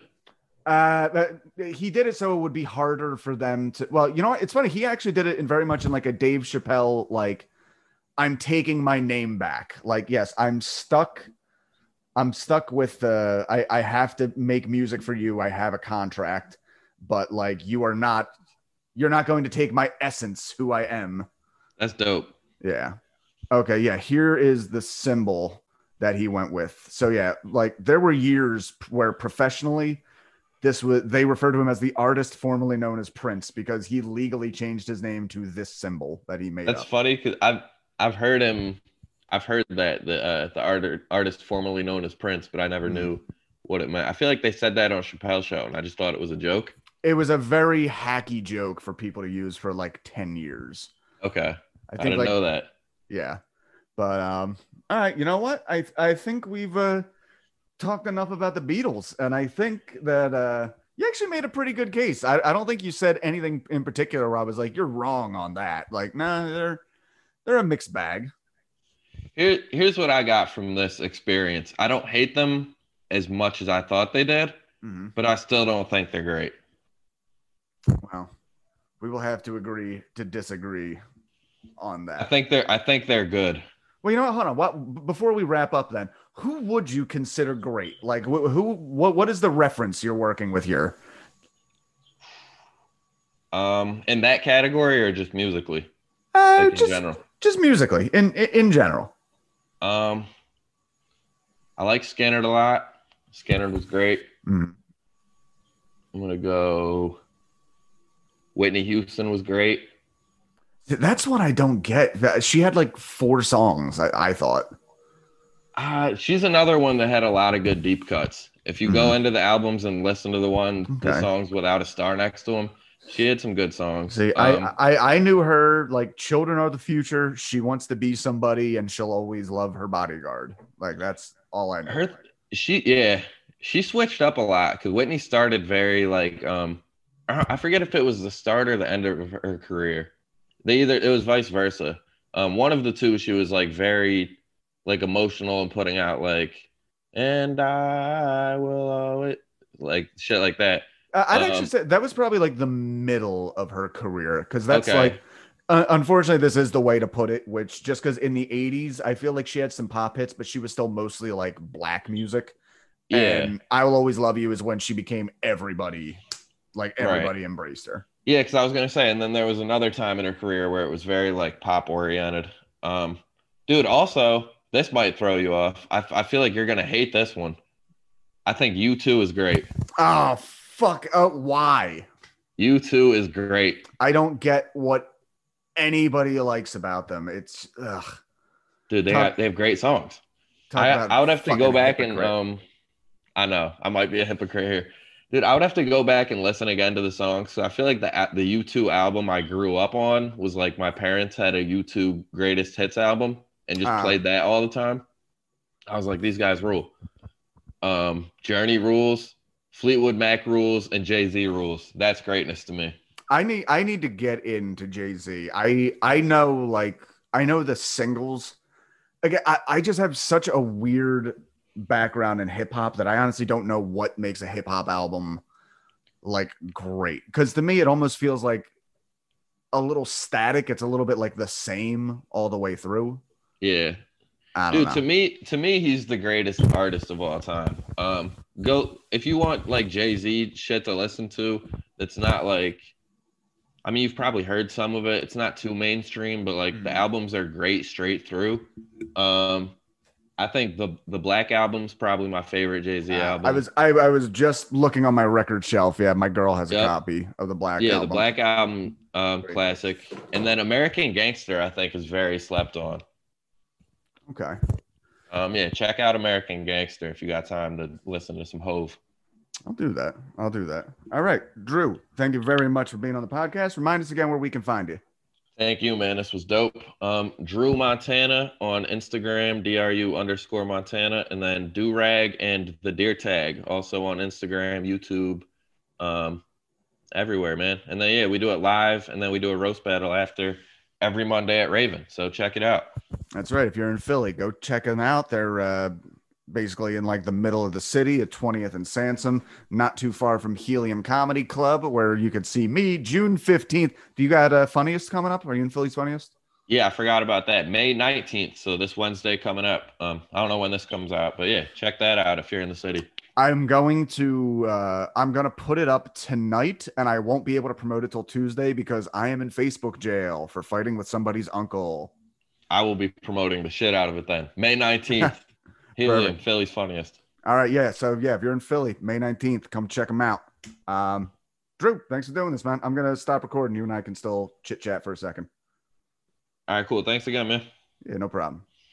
Uh, he did it so it would be harder for them to. Well, you know what? It's funny. He actually did it in very much in like a Dave Chappelle, like, I'm taking my name back. Like, yes, I'm stuck. I'm stuck with the. I I have to make music for you. I have a contract, but like, you are not. You're not going to take my essence, who I am. That's dope. Yeah. Okay. Yeah. Here is the symbol that he went with. So yeah, like there were years where professionally, this was they referred to him as the artist formerly known as Prince because he legally changed his name to this symbol that he made That's up. funny because I've I've heard him. I've heard that the uh, the art, artist formerly known as Prince, but I never Mhm. knew what it meant. I feel like they said that on Chappelle show, and I just thought it was a joke. It was a very hacky joke for people to use for like 10 years. Okay, I I, think didn't like know that. yeah. But um all right, you know what? I I think we've uh talked enough about the Beatles and I think that uh you actually made a pretty good case. I, I don't think you said anything in particular Rob I was like, you're wrong on that. Like, nah, they're they're a mixed bag. Here, here's what I got from this experience. I don't hate them as much as I thought they did, Mhm. but I still don't think they're great. Well, we will have to agree to disagree on that. I think they're I think they're good. Well, you know what? Hold on. What before we wrap up, then, who would you consider great? Like, wh- who? What? What is the reference you're working with here? Um, in that category or just musically, Uh, like in just, general. just musically, in, in general. Um, I like Skynyrd a lot. Skynyrd was great. Mhm. I'm gonna go. Whitney Houston was great. That's what I don't get. That- She had like four songs. I, I thought. Uh, she's another one that had a lot of good deep cuts. If you go into the albums and listen to the one, the songs without a star next to them, she had some good songs. See, Um, I, I I knew her like children are the future. She wants to be somebody, and she'll always love her bodyguard. Like that's all I know. her she yeah she switched up a lot because whitney started very like um I I forget if it was the start or the end of her career they either it was vice versa um one of the two she was like very like emotional and putting out like and i will always like shit like that I'd Um, actually say that was probably like the middle of her career because that's Okay. like, uh, unfortunately, this is the way to put it. Which just because in the '80s, I feel like she had some pop hits, but she was still mostly like black music. yeah And "I Will Always Love You" is when she became everybody, like Right. everybody embraced her. Yeah, because I was gonna say, and then there was another time in her career where it was very like pop oriented. Um, dude, also this might throw you off. I, I feel like you're gonna hate this one. I think U2 is great. Oh fuck! Uh, why? U2 is great, I don't get what anybody likes about them. It's ugh. dude. They Talk- got, they have great songs. I, I would have to go back and um, I know I might be a hypocrite here, dude. I would have to go back and listen again to the songs. So I feel like the the U2 album I grew up on was like my parents had a U2 greatest hits album and just Ah. played that all the time. I was like, these guys rule. Um, Journey rules, Fleetwood Mac rules, and Jay Z rules. That's greatness to me. I need I need to get into Jay Z. I I know like I know the singles. Again, I, I just have such a weird background in hip hop that I honestly don't know what makes a hip hop album like great. Because to me, it almost feels like a little static. It's a little bit like the same all the way through. Yeah, I don't dude. know. To me, to me, he's the greatest artist of all time. Um, go if you want like Jay Z shit to listen to. That's not like. I mean, you've probably heard some of it. It's not too mainstream, but like the Mhm. albums are great straight through. Um, I think the the Black album's probably my favorite Jay Z album. I was I, I was just looking on my record shelf. Yeah, my girl has a copy of the Black yeah, album. the Black album, um, classic, and then American Gangster, I think, is very slept on. Okay. Um, yeah, check out American Gangster if you got time to listen to some Hov. I'll do that. I'll do that. All right. Dru, thank you very much for being on the podcast. Remind us again where we can find you. Thank you, man. This was dope. Um, Dru Montana on Instagram, DRU underscore Montana, and then Do Rag and the Deer Tag also on Instagram, YouTube, um, everywhere, man. And then yeah, we do it live, and then we do a roast battle after every Monday at Raven. So check it out. That's right. If you're in Philly, go check them out. They're uh, basically in like the middle of the city at 20th and Sansom, not too far from Helium Comedy Club, where you could see me June 15th. Do you got uh, Funniest coming up? Are you in Philly's Funniest? Yeah, I forgot about that. May 19th. So this Wednesday coming up. Um, I don't know when this comes out, but yeah, check that out if you're in the city. I'm going to uh I'm gonna put it up tonight and I won't be able to promote it till Tuesday because I am in Facebook jail for fighting with somebody's uncle. I will be promoting the shit out of it then. May 19th. [laughs] Helium, Philly's funniest. All right, yeah. So yeah, if you're in Philly, May 19th, come check them out. Um Dru, thanks for doing this, man. I'm gonna stop recording. You and I can still chit chat for a second. All right, cool. Thanks again, man. Yeah, no problem.